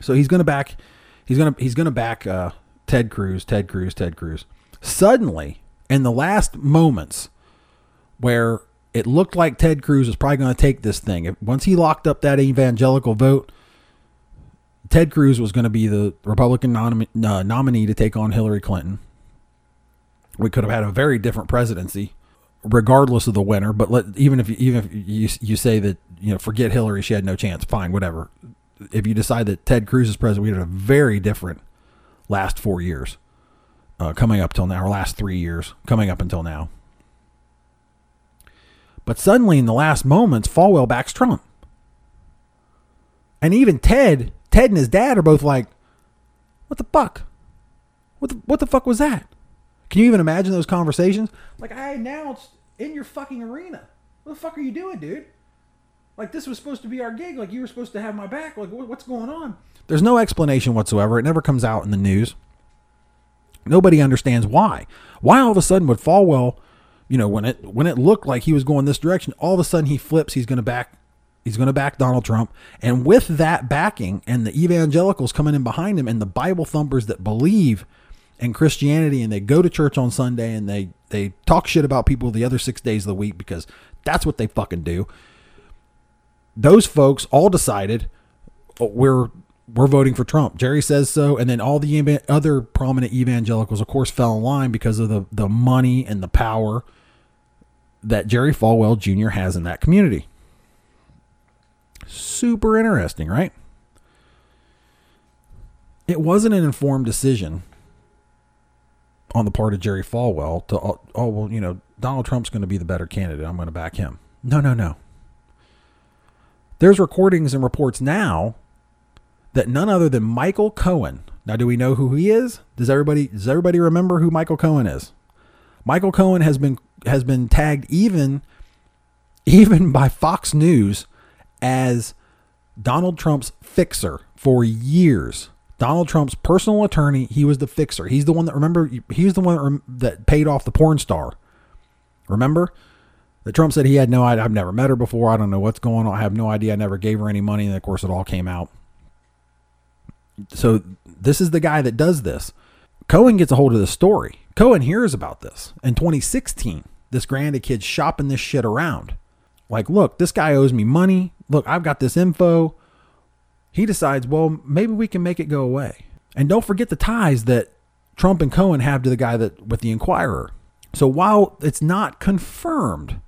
So he's going to back he's going to he's going to back uh, Ted Cruz, Ted Cruz, Ted Cruz. Suddenly, in the last moments where it looked like Ted Cruz was probably going to take this thing, once he locked up that evangelical vote, Ted Cruz was going to be the Republican nom- uh, nominee to take on Hillary Clinton. We could have had a very different presidency, regardless of the winner. But let, even if you, even if you you say that you know forget Hillary, she had no chance. Fine, whatever. If you decide that Ted Cruz is president, we had a very different last four years uh, coming up till now, or last three years coming up until now. But suddenly, in the last moments, Falwell backs Trump. And even Ted, Ted and his dad are both like, what the fuck? What the, what the fuck was that? Can you even imagine those conversations? Like, I announced in your fucking arena. What the fuck are you doing, dude? Like, this was supposed to be our gig. Like, you were supposed to have my back. Like, what's going on? There's no explanation whatsoever. It never comes out in the news. Nobody understands why. Why all of a sudden would Falwell, you know, when it when it looked like he was going this direction, all of a sudden he flips. He's going to back. He's going to back Donald Trump, and with that backing, and the evangelicals coming in behind him, and the Bible thumpers that believe in Christianity, and they go to church on Sunday, and they they talk shit about people the other six days of the week because that's what they fucking do. Those folks all decided oh, we're we're voting for Trump. Jerry says so, and then all the other prominent evangelicals, of course, fell in line because of the the money and the power that Jerry Falwell Jr. has in that community. Super interesting, right? It wasn't an informed decision on the part of Jerry Falwell to, oh, oh well, you know, Donald Trump's going to be the better candidate. I'm going to back him. No, no, no. There's recordings and reports now that none other than Michael Cohen. Now, do we know who he is? Does everybody does everybody remember who Michael Cohen is? Michael Cohen has been has been tagged even even by Fox News as Donald Trump's fixer for years. Donald Trump's personal attorney, he was the fixer. He's the one that remember he's the one that paid off the porn star. Remember? That Trump said he had no. I've never met her before. I don't know what's going on. I have no idea. I never gave her any money. And of course, it all came out. So this is the guy that does this. Cohen gets a hold of the story. Cohen hears about this in 2016. This Granda kid shopping this shit around. Like, look, this guy owes me money. Look, I've got this info. He decides, well, maybe we can make it go away. And don't forget the ties that Trump and Cohen have to the guy that with the Inquirer. So while it's not confirmed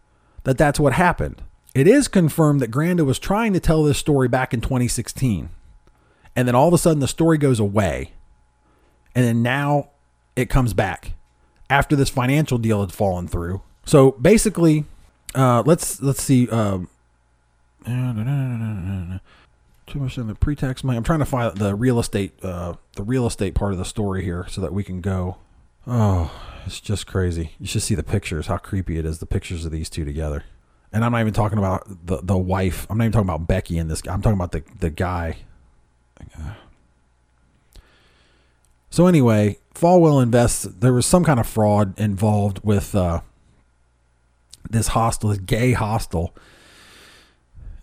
that that's what happened, it is confirmed that Granda was trying to tell this story back in 2016. And then all of a sudden the story goes away. And then now it comes back after this financial deal had fallen through. So basically, uh, let's let's see. Uh, too much in the pre-tax money. I'm trying to find the real estate, uh, the real estate part of the story here, so that we can go. Oh, it's just crazy. You should see the pictures. How creepy it is. The pictures of these two together. And I'm not even talking about the the wife. I'm not even talking about Becky and this. guy. I'm talking about the the guy. So anyway, Falwell invests. There was some kind of fraud involved with uh, this hostel, this gay hostel.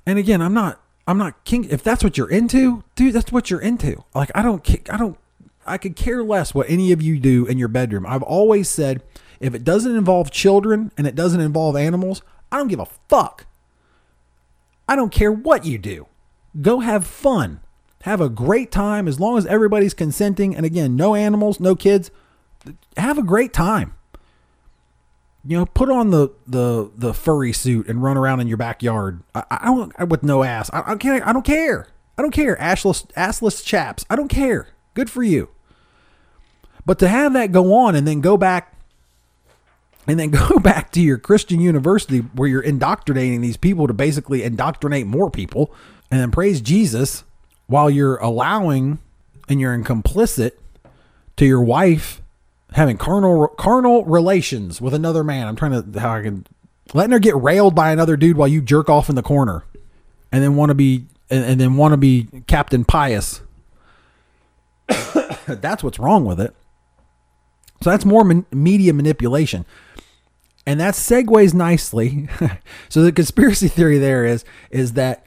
And again, I'm not, I'm not king. If that's what you're into, dude, that's what you're into. Like I don't, I don't, I could care less what any of you do in your bedroom. I've always said, if it doesn't involve children and it doesn't involve animals, I don't give a fuck. I don't care what you do. Go have fun. Have a great time as long as everybody's consenting. And again, no animals, no kids. Have a great time. You know, put on the the the furry suit and run around in your backyard. I, I I, with no ass. I, I can't. I don't care. I don't care. Ashless assless chaps. I don't care. Good for you. But to have that go on and then go back and then <laughs> go back to your Christian university where you're indoctrinating these people to basically indoctrinate more people and then praise Jesus while you're allowing and you're complicit to your wife having carnal carnal relations with another man. I'm trying to how I can letting her get railed by another dude while you jerk off in the corner, and then want to be and, and then want to be Captain Pious. <coughs> that's what's wrong with it. So that's more man, media manipulation. And that segues nicely. <laughs> so the conspiracy theory there is is that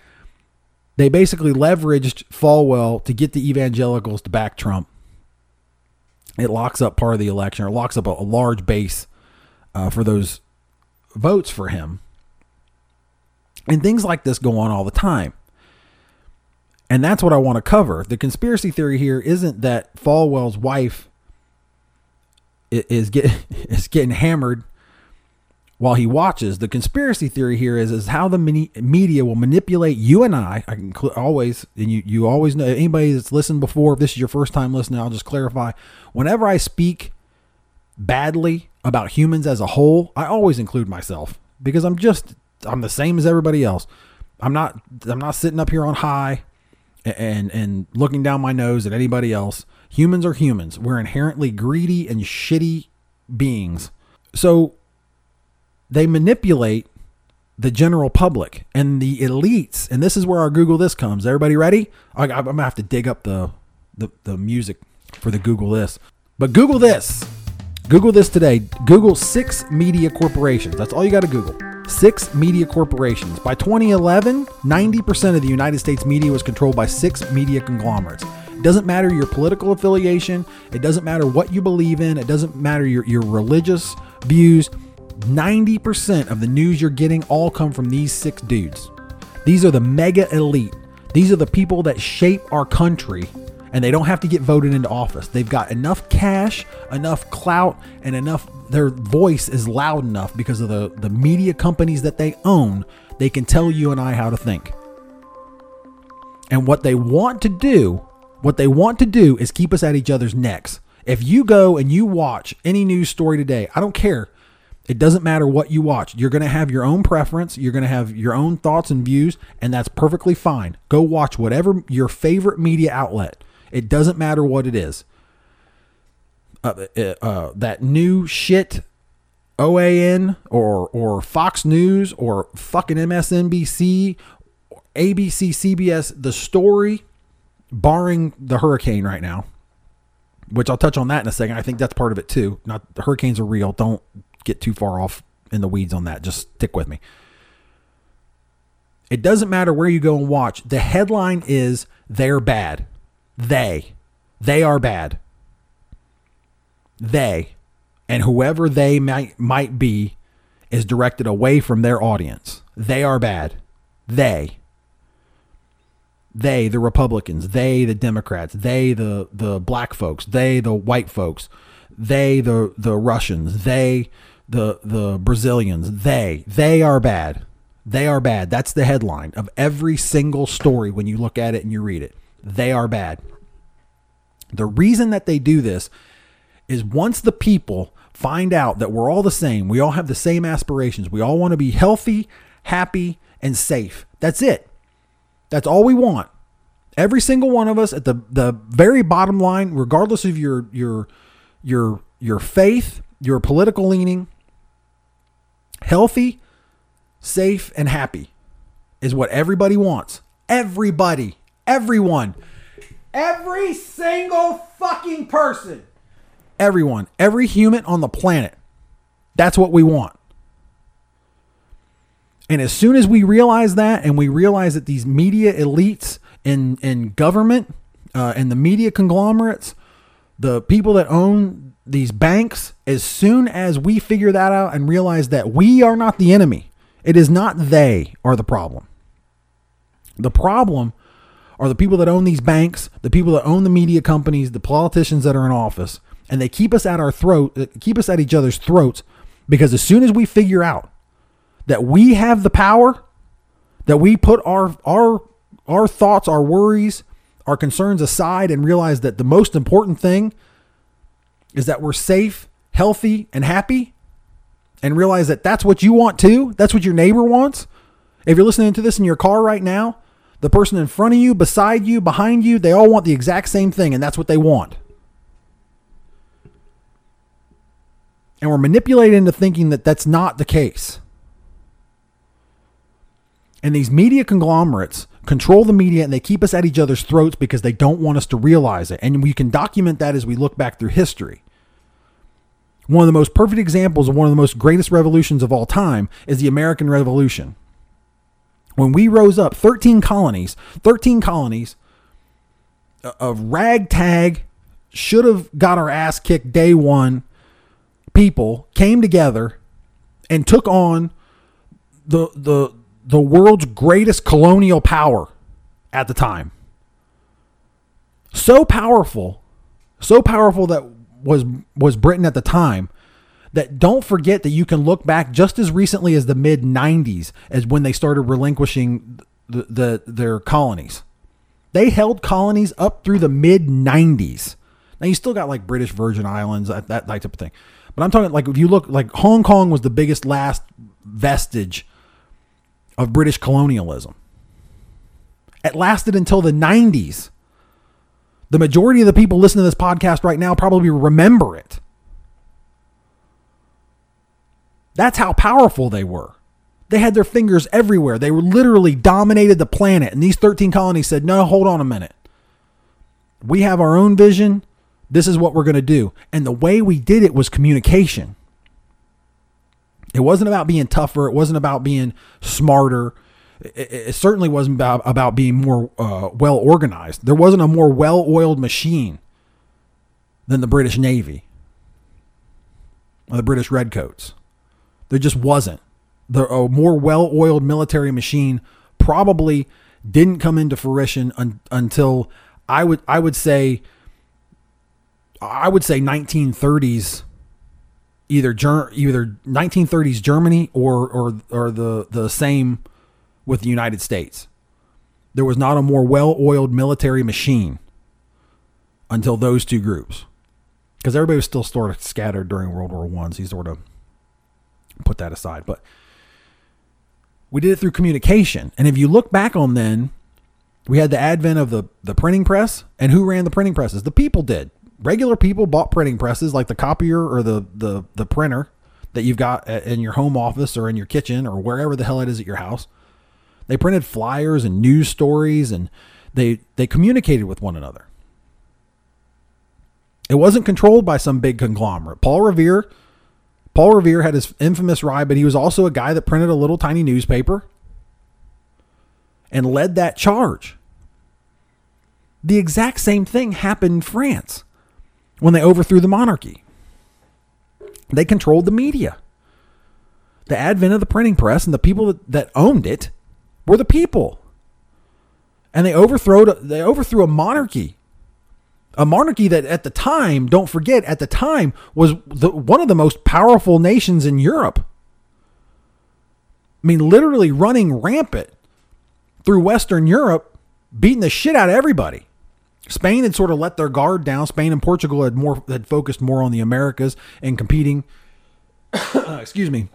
they basically leveraged Falwell to get the evangelicals to back Trump. It locks up part of the election or locks up a, a large base uh, for those votes for him. And things like this go on all the time. And that's what I want to cover. The conspiracy theory here isn't that Falwell's wife is get, <laughs> is getting hammered while he watches. The conspiracy theory here is is how the mini, media will manipulate you and I. I can cl- always and you you always know anybody that's listened before. If this is your first time listening, I'll just clarify. Whenever I speak badly about humans as a whole, I always include myself because I'm just I'm the same as everybody else. I'm not I'm not sitting up here on high and and looking down my nose at anybody else. Humans are humans. We're inherently greedy and shitty beings. So they manipulate the general public and the elites. And this is where our Google this comes. Everybody ready? I, am gonna have to dig up the, the the music for the Google this. But Google this. Google this today. Google six media corporations. That's all you got to Google. Six media corporations. By 2011, 90% of the United States media was controlled by six media conglomerates. It doesn't matter your political affiliation. It doesn't matter what you believe in. It doesn't matter your, your religious views. 90% of the news you're getting all come from these six dudes. These are the mega elite. These are the people that shape our country and they don't have to get voted into office. They've got enough cash, enough clout, and enough their voice is loud enough because of the, the media companies that they own, they can tell you and I how to think. And what they want to do, what they want to do is keep us at each other's necks. If you go and you watch any news story today, I don't care. It doesn't matter what you watch. You're going to have your own preference. You're going to have your own thoughts and views, and that's perfectly fine. Go watch whatever your favorite media outlet. It doesn't matter what it is. Uh, uh, uh, that new shit OAN or or Fox News or fucking MSNBC, ABC, CBS, the story, barring the hurricane right now, which I'll touch on that in a second. I think that's part of it too. Not the hurricanes are real. Don't get too far off in the weeds on that. Just stick with me. It doesn't matter where you go and watch. The headline is they're bad. They. They are bad. They and whoever they might might be is directed away from their audience. They are bad. They. They, the Republicans, they, the Democrats, they, the the black folks, they, the white folks, they, the the Russians, they, the the Brazilians, they, they are bad. They are bad. That's the headline of every single story when you look at it and you read it. They are bad. The reason that they do this is once the people find out that we're all the same, we all have the same aspirations, we all want to be healthy, happy, and safe. That's it. That's all we want. Every single one of us at the the very bottom line, regardless of your your your your faith, your political leaning, healthy, safe, and happy is what everybody wants. Everybody, everyone, every single fucking person everyone, every human on the planet. That's what we want. And as soon as we realize that, and we realize that these media elites in in government uh, and the media conglomerates, the people that own these banks, as soon as we figure that out and realize that we are not the enemy, it is not they are the problem. The problem are the people that own these banks, the people that own the media companies, the politicians that are in office, and they keep us at our throat, uh, keep us at each other's throats because as soon as we figure out that we have the power, that we put our our our thoughts, our worries, our concerns aside and realize that the most important thing is that we're safe, healthy, and happy and realize that that's what you want too, that's what your neighbor wants. If you're listening to this in your car right now, the person in front of you, beside you, behind you, they all want the exact same thing and that's what they want. And we're manipulated into thinking that that's not the case. And these media conglomerates control the media and they keep us at each other's throats because they don't want us to realize it. And we can document that as we look back through history. One of the most perfect examples of one of the most greatest revolutions of all time is the American Revolution. When we rose up, 13 colonies, 13 colonies of ragtag, should have got our ass kicked day one people came together and took on the the the world's greatest colonial power at the time. So powerful, so powerful that was was Britain at the time that don't forget that you can look back just as recently as the mid 90s as when they started relinquishing the, the their colonies. They held colonies up through the mid 90s. Now you still got like British Virgin Islands, that, that, type of thing. But I'm talking like if you look like Hong Kong was the biggest last vestige of British colonialism. It lasted until the 90s. The majority of the people listening to this podcast right now probably remember it. That's how powerful they were. They had their fingers everywhere. They literally dominated the planet. And these 13 colonies said, no, hold on a minute. We have our own vision. This is what we're going to do. And the way we did it was communication. It wasn't about being tougher. It wasn't about being smarter. It, it certainly wasn't about, about being more uh, well organized. There wasn't a more well oiled machine than the British Navy or the British Redcoats. There just wasn't. The a more well oiled military machine probably didn't come into fruition un, until I would I would say I would say 1930s, either either 1930s Germany or or or the the same with the United States. There was not a more well-oiled military machine until those two groups. because everybody was still sort of scattered during World War One. So he sort of put that aside. But we did it through communication. And if you look back on then, we had the advent of the, the printing press. And who ran the printing presses? The people did. Regular people bought printing presses like the copier or the, the, the printer that you've got in your home office or in your kitchen or wherever the hell it is at your house. They printed flyers and news stories and they they communicated with one another. It wasn't controlled by some big conglomerate. Paul Revere Paul Revere had his infamous ride, but he was also a guy that printed a little tiny newspaper and led that charge. The exact same thing happened in France when they overthrew the monarchy. They controlled the media. The advent of the printing press and the people that, that owned it were the people. And they overthrew they overthrew a monarchy a monarchy that at the time, don't forget, at the time was the, one of the most powerful nations in Europe. I mean, literally running rampant through Western Europe, beating the shit out of everybody. Spain had sort of let their guard down. Spain and Portugal had more had focused more on the Americas and competing. <coughs> excuse me.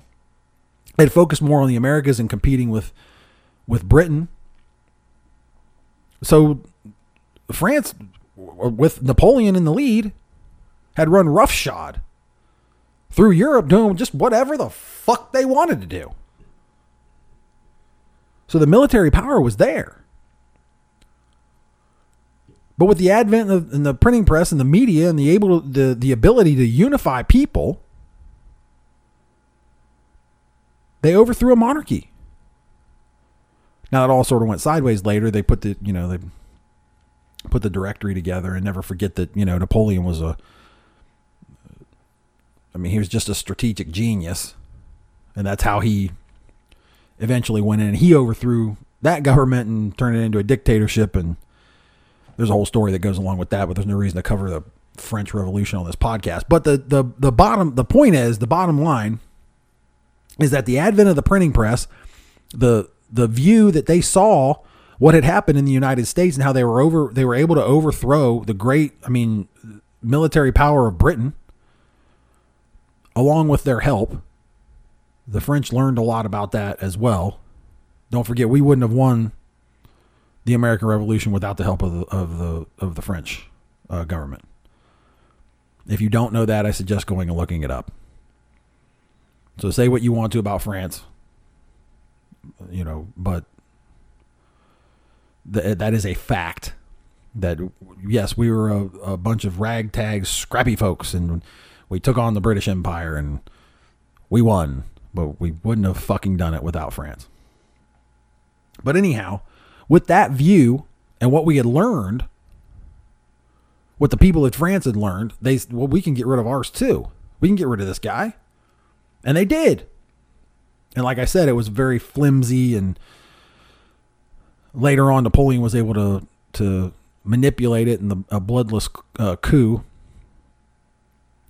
Had focused more on the Americas and competing with with Britain. So France with Napoleon in the lead, had run roughshod through Europe doing just whatever the fuck they wanted to do. So the military power was there. But with the advent of and the printing press and the media and the able the, the ability to unify people, they overthrew a monarchy. Now it all sort of went sideways later. They put the you know they put the directory together and never forget that you know Napoleon was a I mean he was just a strategic genius. And that's how he eventually went in. And he overthrew that government and turned it into a dictatorship. And there's a whole story that goes along with that but there's no reason to cover the French Revolution on this podcast. But the the the bottom the point is the bottom line is that the advent of the printing press the the view that they saw what had happened in the United States and how they were over they were able to overthrow the great I mean military power of Britain along with their help. The French learned a lot about that as well. Don't forget we wouldn't have won the American Revolution without the help of the of the of the French uh, government. If you don't know that, I suggest going and looking it up. So say what you want to about France, you know, but that is a fact. That yes, we were a, a bunch of ragtag, scrappy folks, and we took on the British Empire and we won, but we wouldn't have fucking done it without France. But anyhow, with that view and what we had learned, what the people of France had learned, they well, we can get rid of ours too. We can get rid of this guy, and they did. And like I said, it was very flimsy and later on, Napoleon was able to to manipulate it in the, a bloodless uh, coup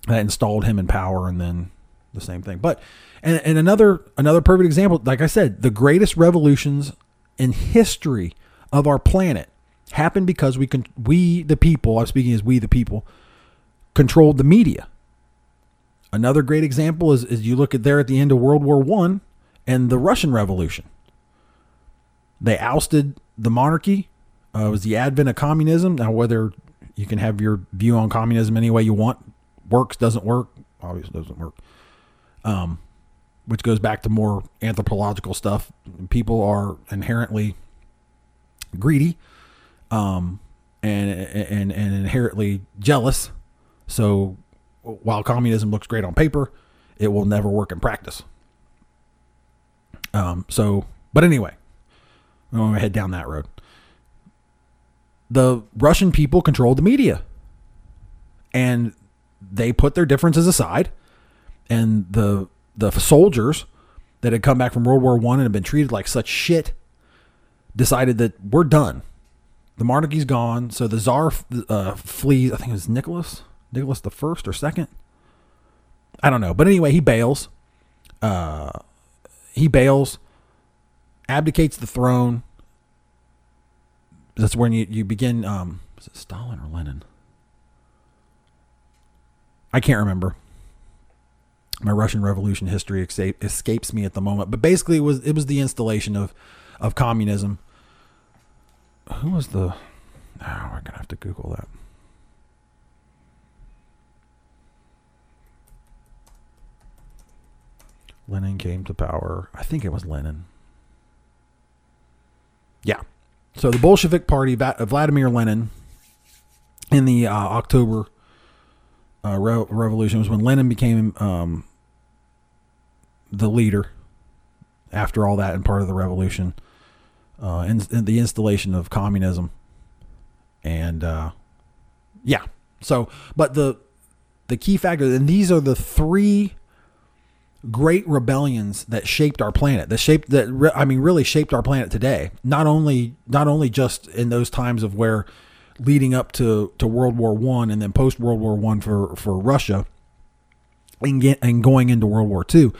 that installed him in power, and then the same thing. But and, and another another perfect example, like I said, the greatest revolutions in history of our planet happened because we can we the people. I'm speaking as we the people controlled the media. Another great example is, is you look at there at the end of World War One and the Russian Revolution. They ousted the monarchy. Uh, it was the advent of communism. Now, whether you can have your view on communism any way you want, works, doesn't work, obviously doesn't work. Um, which goes back to more anthropological stuff. People are inherently greedy, um, and, and and inherently jealous. So, while communism looks great on paper, it will never work in practice. Um, so, but anyway, I'm going to head down that road. The Russian people controlled the media. And they put their differences aside. And the the soldiers that had come back from World War One and had been treated like such shit decided that we're done. The monarchy's gone. So the czar uh, flees. I think it was Nicholas, Nicholas the first or second. I don't know, but anyway, he bails. Uh, he bails abdicates the throne. That's when you, you begin. Um, was it Stalin or Lenin? I can't remember. My Russian Revolution history escapes me at the moment, but basically it was it was the installation of of communism. Who was the? Oh, we're gonna have to Google that. Lenin came to power. I think it was Lenin. Yeah. So the Bolshevik Party, Vladimir Lenin, in the uh, October uh, Re- Revolution was when Lenin became um, the leader. After all that, and part of the revolution, uh, in, in the installation of communism, and uh, yeah. So, but the the key factor, and these are the three great rebellions that shaped our planet that shaped that i mean really shaped our planet today. Not only not only just in those times of where leading up to to world war one and then post world war one for for russia and get, and going into world war two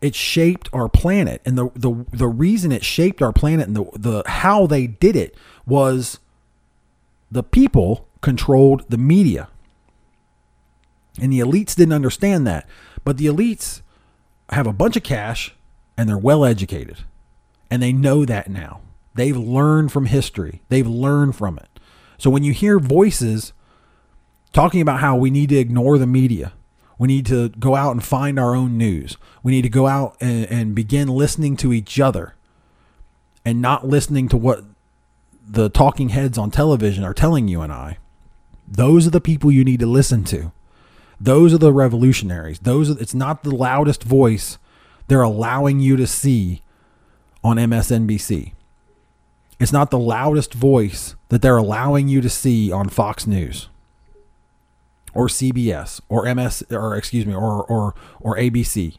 it shaped our planet. And the the the reason it shaped our planet and the the how they did it was the people controlled the media. And the elites didn't understand that but the elites have a bunch of cash and they're well educated. And they know that now. They've learned from history, they've learned from it. So when you hear voices talking about how we need to ignore the media, we need to go out and find our own news, we need to go out and, and begin listening to each other and not listening to what the talking heads on television are telling you and I. Those are the people you need to listen to. Those are the revolutionaries. Those are, it's not the loudest voice they're allowing you to see on MSNBC. It's not the loudest voice that they're allowing you to see on Fox News or CBS or MS or excuse me or or or ABC.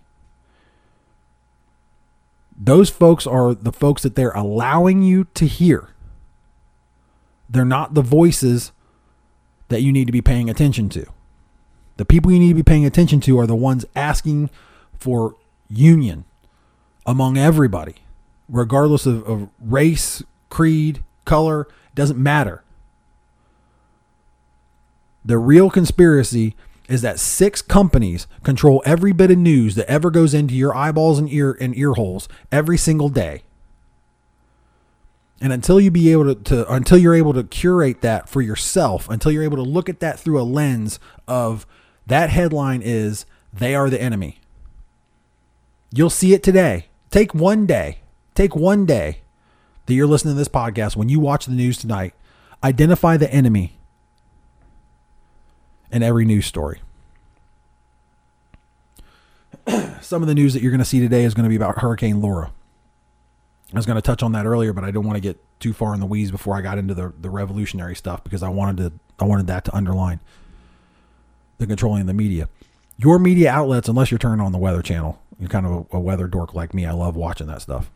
Those folks are the folks that they're allowing you to hear. They're not the voices that you need to be paying attention to. The people you need to be paying attention to are the ones asking for union among everybody, regardless of, of race, creed, color, doesn't matter. The real conspiracy is that six companies control every bit of news that ever goes into your eyeballs and ear and ear holes every single day. And until you be able to, to, until you're able to curate that for yourself, until you're able to look at that through a lens of that headline is They Are the Enemy. You'll see it today. Take one day. Take one day that you're listening to this podcast. When you watch the news tonight, identify the enemy in every news story. <clears throat> Some of the news that you're going to see today is going to be about Hurricane Laura. I was going to touch on that earlier, but I didn't want to get too far in the weeds before I got into the, the revolutionary stuff because I wanted to I wanted that to underline the controlling the media. Your media outlets, unless you're turning on the Weather Channel, you're kind of a, a weather dork like me. I love watching that stuff.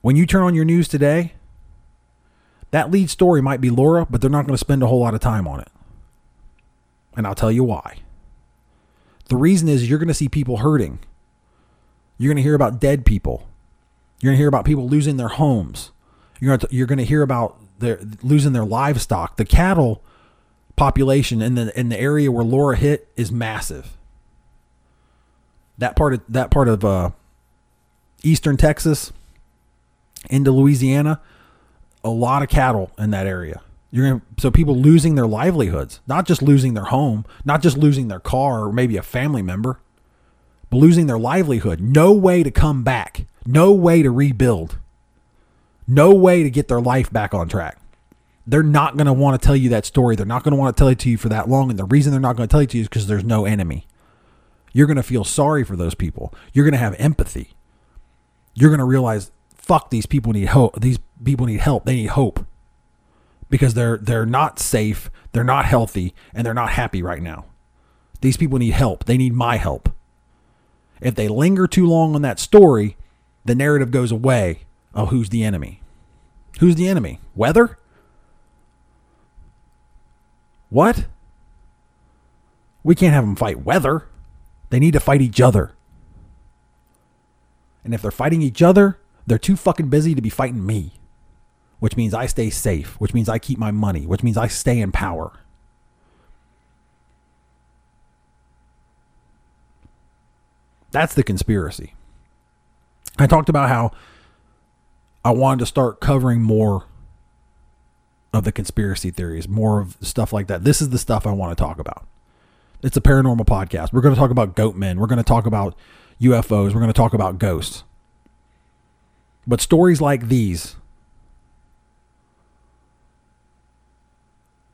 When you turn on your news today, that lead story might be Laura, but they're not going to spend a whole lot of time on it. And I'll tell you why. The reason is you're going to see people hurting. You're going to hear about dead people. You're going to hear about people losing their homes. You're going to, you're going to hear about their losing their livestock. The cattle population in the in the area where Laura hit is massive. That part of that part of uh, eastern Texas into Louisiana, a lot of cattle in that area. You're gonna, so people losing their livelihoods, not just losing their home, not just losing their car or maybe a family member, but losing their livelihood. No way to come back. No way to rebuild. No way to get their life back on track they're not going to want to tell you that story. They're not going to want to tell it to you for that long. And the reason they're not going to tell it to you is because there's no enemy. You're going to feel sorry for those people. You're going to have empathy. You're going to realize, fuck, these people need hope. These people need help. They need hope because they're they're not safe, they're not healthy, and they're not happy right now. These people need help. They need my help. If they linger too long on that story, the narrative goes away of who's the enemy. Who's the enemy? Weather? What? We can't have them fight weather. They need to fight each other. And if they're fighting each other, they're too fucking busy to be fighting me. which means I stay safe, which means I keep my money, which means I stay in power. That's the conspiracy. I talked about how I wanted to start covering more of the conspiracy theories, more of stuff like that. This is the stuff I want to talk about. It's a paranormal podcast. We're going to talk about goat men. We're going to talk about UFOs. We're going to talk about ghosts. But stories like these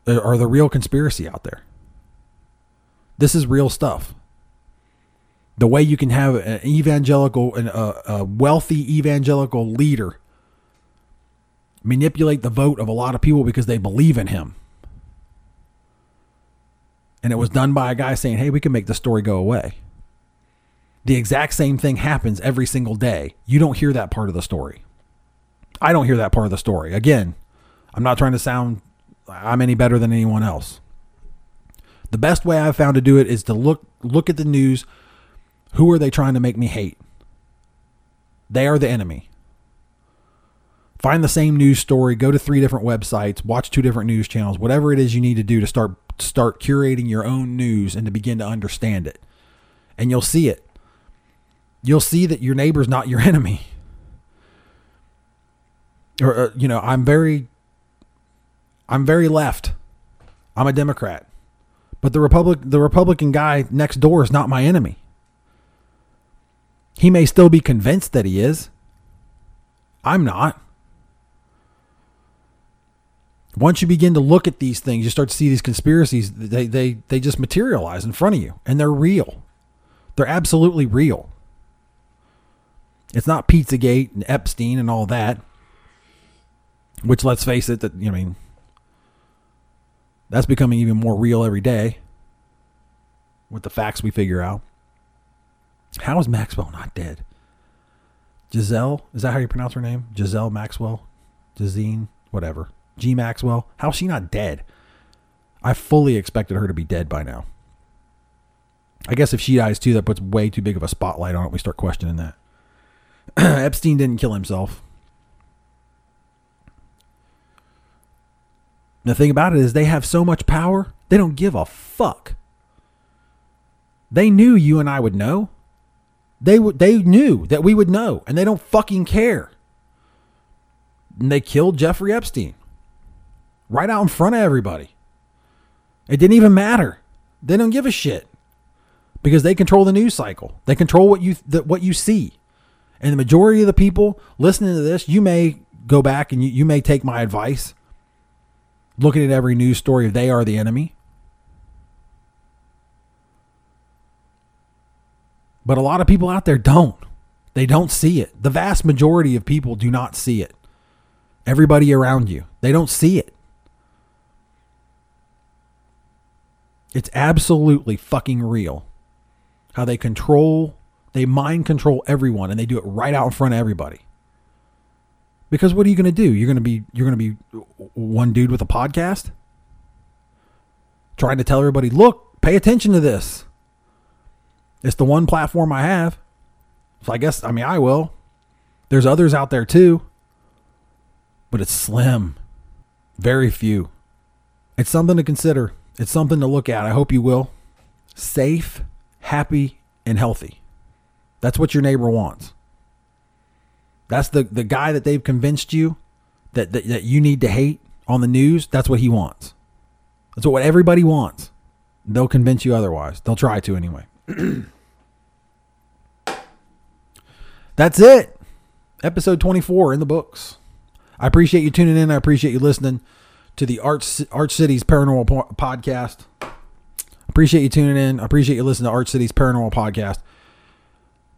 are the real conspiracy out there. This is real stuff. The way you can have an evangelical, a wealthy evangelical leader manipulate the vote of a lot of people because they believe in him. And it was done by a guy saying, hey, we can make the story go away. The exact same thing happens every single day. You don't hear that part of the story. I don't hear that part of the story. Again, I'm not trying to sound I'm any better than anyone else. The best way I've found to do it is to look look at the news. Who are they trying to make me hate? They are the enemy. Find the same news story, go to three different websites, watch two different news channels, whatever it is you need to do to start start curating your own news and to begin to understand it. And you'll see it. You'll see that your neighbor's not your <laughs> enemy. Or uh, you know, I'm very I'm very left. I'm a Democrat. But the Republic the Republican guy next door is not my enemy. He may still be convinced that he is. I'm not. Once you begin to look at these things, you start to see these conspiracies, they, they, they just materialize in front of you and they're real. They're absolutely real. It's not Pizzagate and Epstein and all that. Which let's face it, that you know, I mean that's becoming even more real every day with the facts we figure out. How is Maxwell not dead? Giselle, is that how you pronounce her name? Giselle Maxwell? Gisine, whatever. G Maxwell. How's she not dead? I fully expected her to be dead by now. I guess if she dies too, that puts way too big of a spotlight on it. We start questioning that. <clears throat> Epstein didn't kill himself. The thing about it is, they have so much power, they don't give a fuck. They knew you and I would know. They would. They knew that we would know, and they don't fucking care. And they killed Jeffrey Epstein right out in front of everybody. It didn't even matter. They don't give a shit because they control the news cycle. They control what you what you see. And the majority of the people listening to this, you may go back and you, you may take my advice. Looking at every news story, they are the enemy. But a lot of people out there don't. They don't see it. The vast majority of people do not see it. Everybody around you, they don't see it. It's absolutely fucking real. How they control, they mind control everyone and they do it right out in front of everybody. Because what are you going to do? You're going to be you're going to be one dude with a podcast trying to tell everybody, "Look, pay attention to this." It's the one platform I have. So I guess I mean I will. There's others out there too. But it's slim. Very few. It's something to consider. It's something to look at. I hope you will. Safe, happy, and healthy. That's what your neighbor wants. That's the, the guy that they've convinced you that, that, that you need to hate on the news. That's what he wants. That's what everybody wants. They'll convince you otherwise. They'll try to anyway. <clears throat> That's it. Episode 24 in the books. I appreciate you tuning in. I appreciate you listening to the Arch, Arch City's Paranormal po- Podcast. Appreciate you tuning in. Appreciate you listening to Arch City's Paranormal Podcast.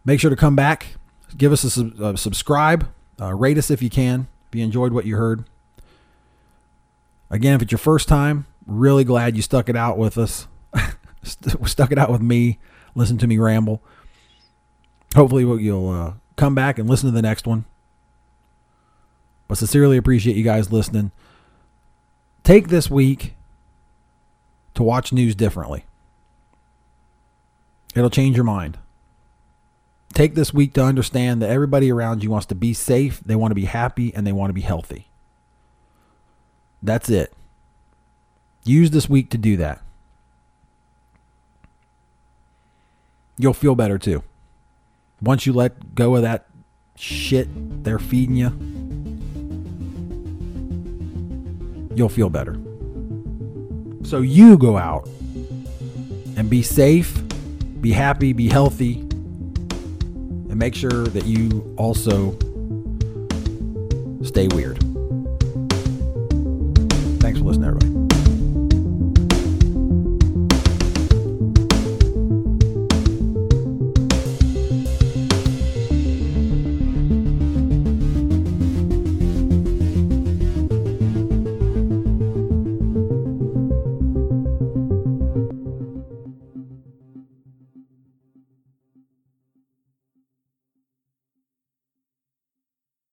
Make sure to come back, give us a, a subscribe, uh, rate us if you can, if you enjoyed what you heard. Again, if it's your first time, really glad you stuck it out with us, <laughs> stuck it out with me, listen to me ramble. Hopefully, you'll uh, come back and listen to the next one. But sincerely appreciate you guys listening. Take this week to watch news differently. It'll change your mind. Take this week to understand that everybody around you wants to be safe, they want to be happy, and they want to be healthy. That's it. Use this week to do that. You'll feel better too. Once you let go of that shit they're feeding you, you'll feel better. So you go out and be safe, be happy, be healthy, and make sure that you also stay weird. Thanks for listening, everybody.